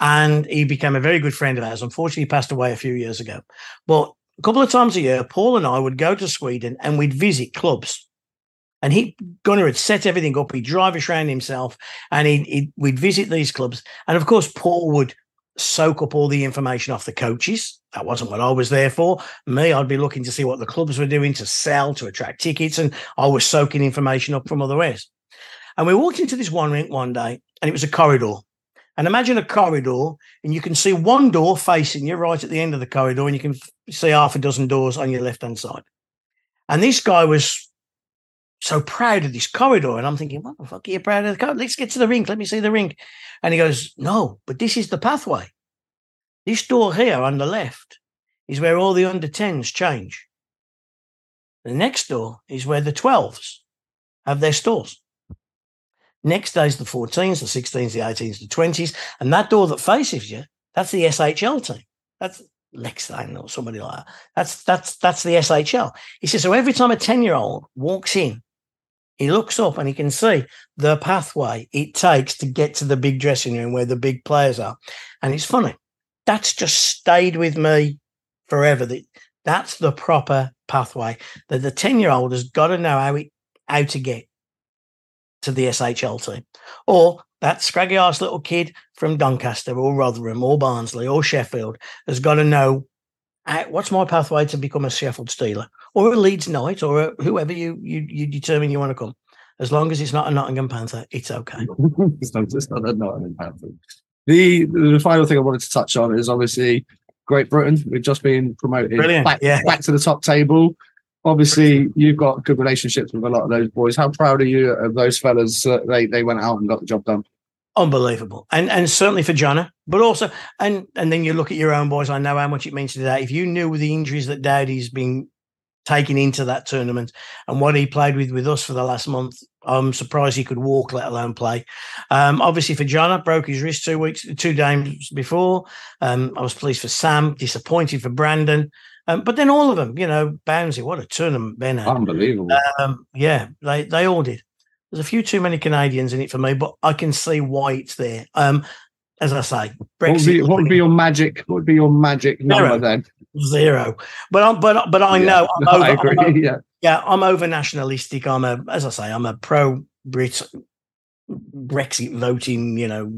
And he became a very good friend of ours. Unfortunately, he passed away a few years ago. But a couple of times a year, Paul and I would go to Sweden and we'd visit clubs. And he, Gunnar had set everything up. He'd drive us around himself and he'd, we'd visit these clubs. And of course, Paul would soak up all the information off the coaches. That wasn't what I was there for. Me, I'd be looking to see what the clubs were doing to sell, to attract tickets. And I was soaking information up from other ways. And we walked into this one rink one day and it was a corridor. And imagine a corridor, and you can see one door facing you right at the end of the corridor, and you can see half a dozen doors on your left hand side. And this guy was so proud of this corridor. And I'm thinking, what the fuck are you proud of the corridor? Let's get to the rink. Let me see the rink. And he goes, No, but this is the pathway. This door here on the left is where all the under 10s change. The next door is where the 12s have their stores. Next day's the 14s, the 16s, the 18s, the 20s. And that door that faces you, that's the SHL team. That's Lexington or somebody like that. That's that's that's the SHL. He says, so every time a 10-year-old walks in, he looks up and he can see the pathway it takes to get to the big dressing room where the big players are. And it's funny. That's just stayed with me forever. That that's the proper pathway that the 10-year-old has got to know how it how to get to the SHL team. Or that scraggy ass little kid from Doncaster or Rotherham or Barnsley or Sheffield has got to know what's my pathway to become a Sheffield Steeler or a Leeds Knight or a, whoever you, you you determine you want to come. As long as it's not a Nottingham Panther, it's okay. it's not, it's not, not an Panther. The the final thing I wanted to touch on is obviously Great Britain. We've just been promoted back, yeah. back to the top table. Obviously, you've got good relationships with a lot of those boys. How proud are you of those fellas that they, they went out and got the job done? Unbelievable. And and certainly for Jono, but also and and then you look at your own boys. I know how much it means to that. If you knew the injuries that Dowdy's been taken into that tournament and what he played with with us for the last month, I'm surprised he could walk, let alone play. Um, obviously for John, I broke his wrist two weeks, two games before. Um, I was pleased for Sam, disappointed for Brandon. Um, but then all of them, you know, Bownsy, what a tournament Ben had. Unbelievable. Um, yeah, they they all did. There's a few too many Canadians in it for me, but I can see why it's there. Um, as I say, what, would be, what would be your magic? What would be your magic number Zero. then? Zero. But I, but but I Yeah. know I'm over, I agree. I'm yeah, yeah, I'm over nationalistic. I'm a, as I say, I'm a pro Brit Brexit voting, you know,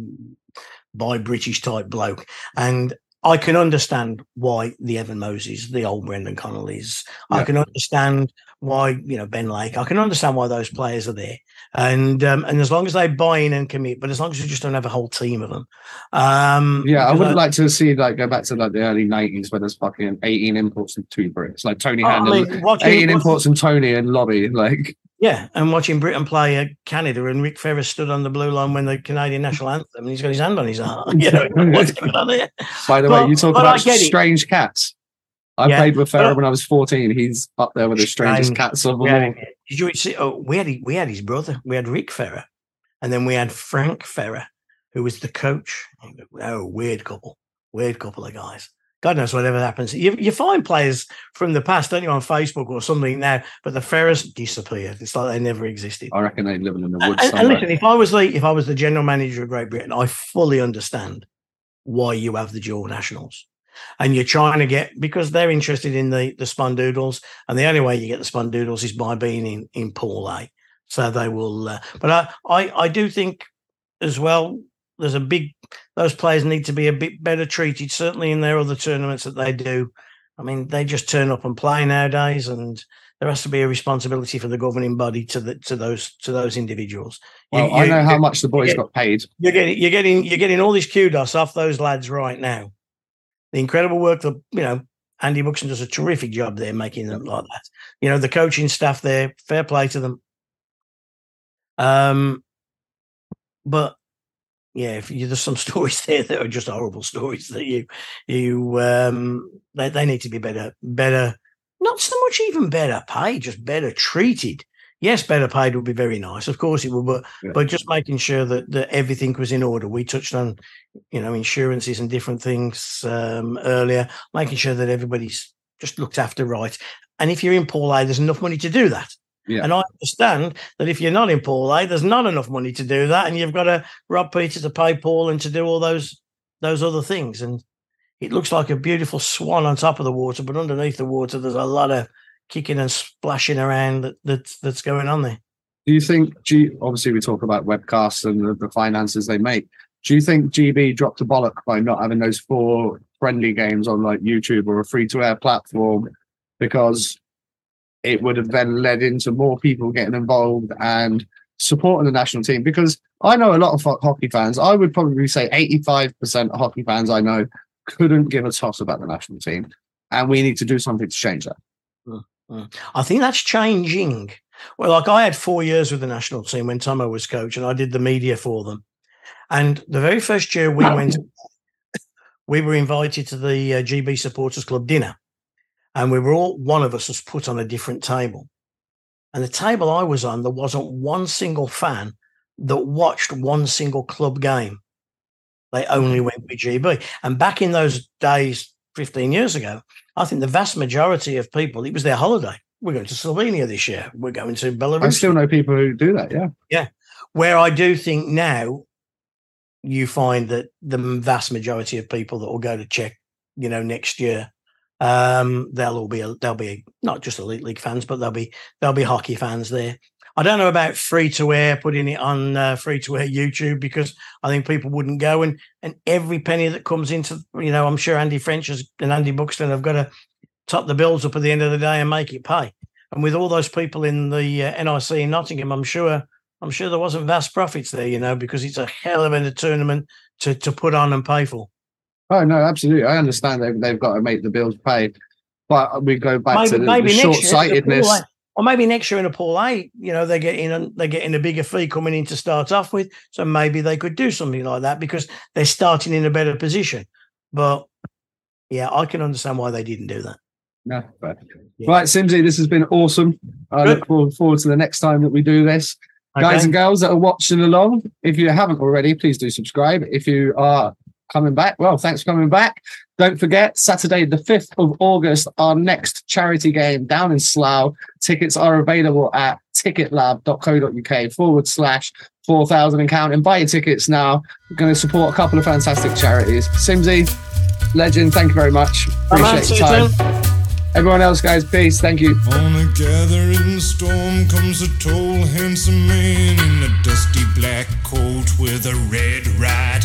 by British type bloke, and I can understand why the Evan Mosey's, the old Brendan Connolly's. I can understand why you know Ben Lake. I can understand why those players are there, and um, and as long as they buy in and commit, but as long as you just don't have a whole team of them. Um, yeah. I would like to see like go back to like the early nineties where there's fucking eighteen imports and two Brits, like Tony I Handel. mean, watching- eighteen watching- imports and Tony and Lobby. Like, Yeah, and watching Britain play Canada, and Rick Fera stood on the blue line when the Canadian national anthem, and he's got his hand on his heart. You know, what's going on here? by the But- way, you talk about get it. strange cats. I Yeah. played with But- when I was fourteen. He's up there with the strangest Strange. cats of them Yeah. all. Did you see? Oh, we had we had his brother. We had Rick Fera, and then we had Frank Fera, who was the coach. Oh, weird couple, weird couple of guys. God knows whatever happens. You, you find players from the past, don't you, on Facebook or something now, but the Feras disappeared. It's like they never existed. I reckon they're living in the woods and- and listen, if I was the if I was the general manager of Great Britain, I fully understand why you have the dual nationals. And you're trying to get because they're interested in the the Spundoodles, and the only way you get the Spundoodles is by being in in Pool A. So they will. Uh, but I, I I do think as well, there's a big. Those players need to be a bit better treated. Certainly in their other tournaments that they do. I mean, they just turn up and play nowadays, and there has to be a responsibility for the governing body to the to those to those individuals. Well, you, I know how much the boys got paid. You're getting you're getting you're getting all this kudos off those lads right now. The incredible work that you know Andy Buxton does a terrific job there making them like that. You know the coaching staff there, fair play to them. Um, but yeah, if you, there's some stories there that are just horrible stories that you you um they, they need to be better better not so much even better paid, just better treated. Yes, better paid would be very nice. Of course it would, but yeah. but just making sure that, that everything was in order. We touched on, you know, insurances and different things um, earlier, making sure that everybody's just looked after right. And if you're in Pool A, there's enough money to do that. Yeah. And I understand that if you're not in Pool A, there's not enough money to do that, and you've got to rob Peter to pay Paul and to do all those those other things. And it looks like a beautiful swan on top of the water, but underneath the water, there's a lot of kicking and splashing around that, that's that's going on there. Do you think G? Obviously, we talk about webcasts and the, the finances they make. Do you think GB dropped a bollock by not having those four friendly games on like YouTube or a free to air platform because it would have then led into more people getting involved and supporting the national team? Because I know a lot of hockey fans. I would probably say 85% of hockey fans I know couldn't give a toss about the national team. And we need to do something to change that. Mm-hmm. I think that's changing. Well, like I had four years with the national team when Tomo was coach, and I did the media for them. And the very first year we went, we were invited to the uh, GB Supporters Club dinner, and we were all one of us was put on a different table. And the table I was on, there wasn't one single fan that watched one single club game. They only mm. went with GB. And back in those days, 15 years ago, I think the vast majority of people, it was their holiday. We're going to Slovenia this year. We're going to Belarus. I still know people who do that. Yeah. Yeah. Where I do think now you find that the vast majority of people that will go to Czech, you know, next year, um, they'll all be, they'll be not just elite league fans, but they'll be, they'll be hockey fans there. I don't know about free to air, putting it on uh, free to air YouTube because I think people wouldn't go. And and every penny that comes into, you know, I'm sure Andy French and Andy Buxton have got to top the bills up at the end of the day and make it pay. And with all those people in the uh, NIC in Nottingham, I'm sure I'm sure there wasn't vast profits there, you know, because it's a hell of a tournament to to put on and pay for. Oh no, absolutely. I understand they've they've got to make the bills pay, but we go back maybe, to the, the short sightedness or maybe next year in a pool A, you know, they're getting they're getting a bigger fee coming in to start off with. So maybe they could do something like that because they're starting in a better position. But yeah, I can understand why they didn't do that. No, but, yeah. right, Simsy, this has been awesome. I Good. look forward to the next time that we do this. Okay. Guys and girls that are watching along, if you haven't already, please do subscribe. If you are coming back, well, thanks for coming back. Don't forget, Saturday, the 5th of August, our next charity game down in Slough. Tickets are available at ticketlab.co.uk forward slash 4,000 and count. And buy your tickets now. We're going to support a couple of fantastic charities. Simsy, legend, thank you very much. Appreciate your time. Everyone else, guys, peace. Thank you. On a gathering storm comes a tall, handsome man in a dusty black coat with a red right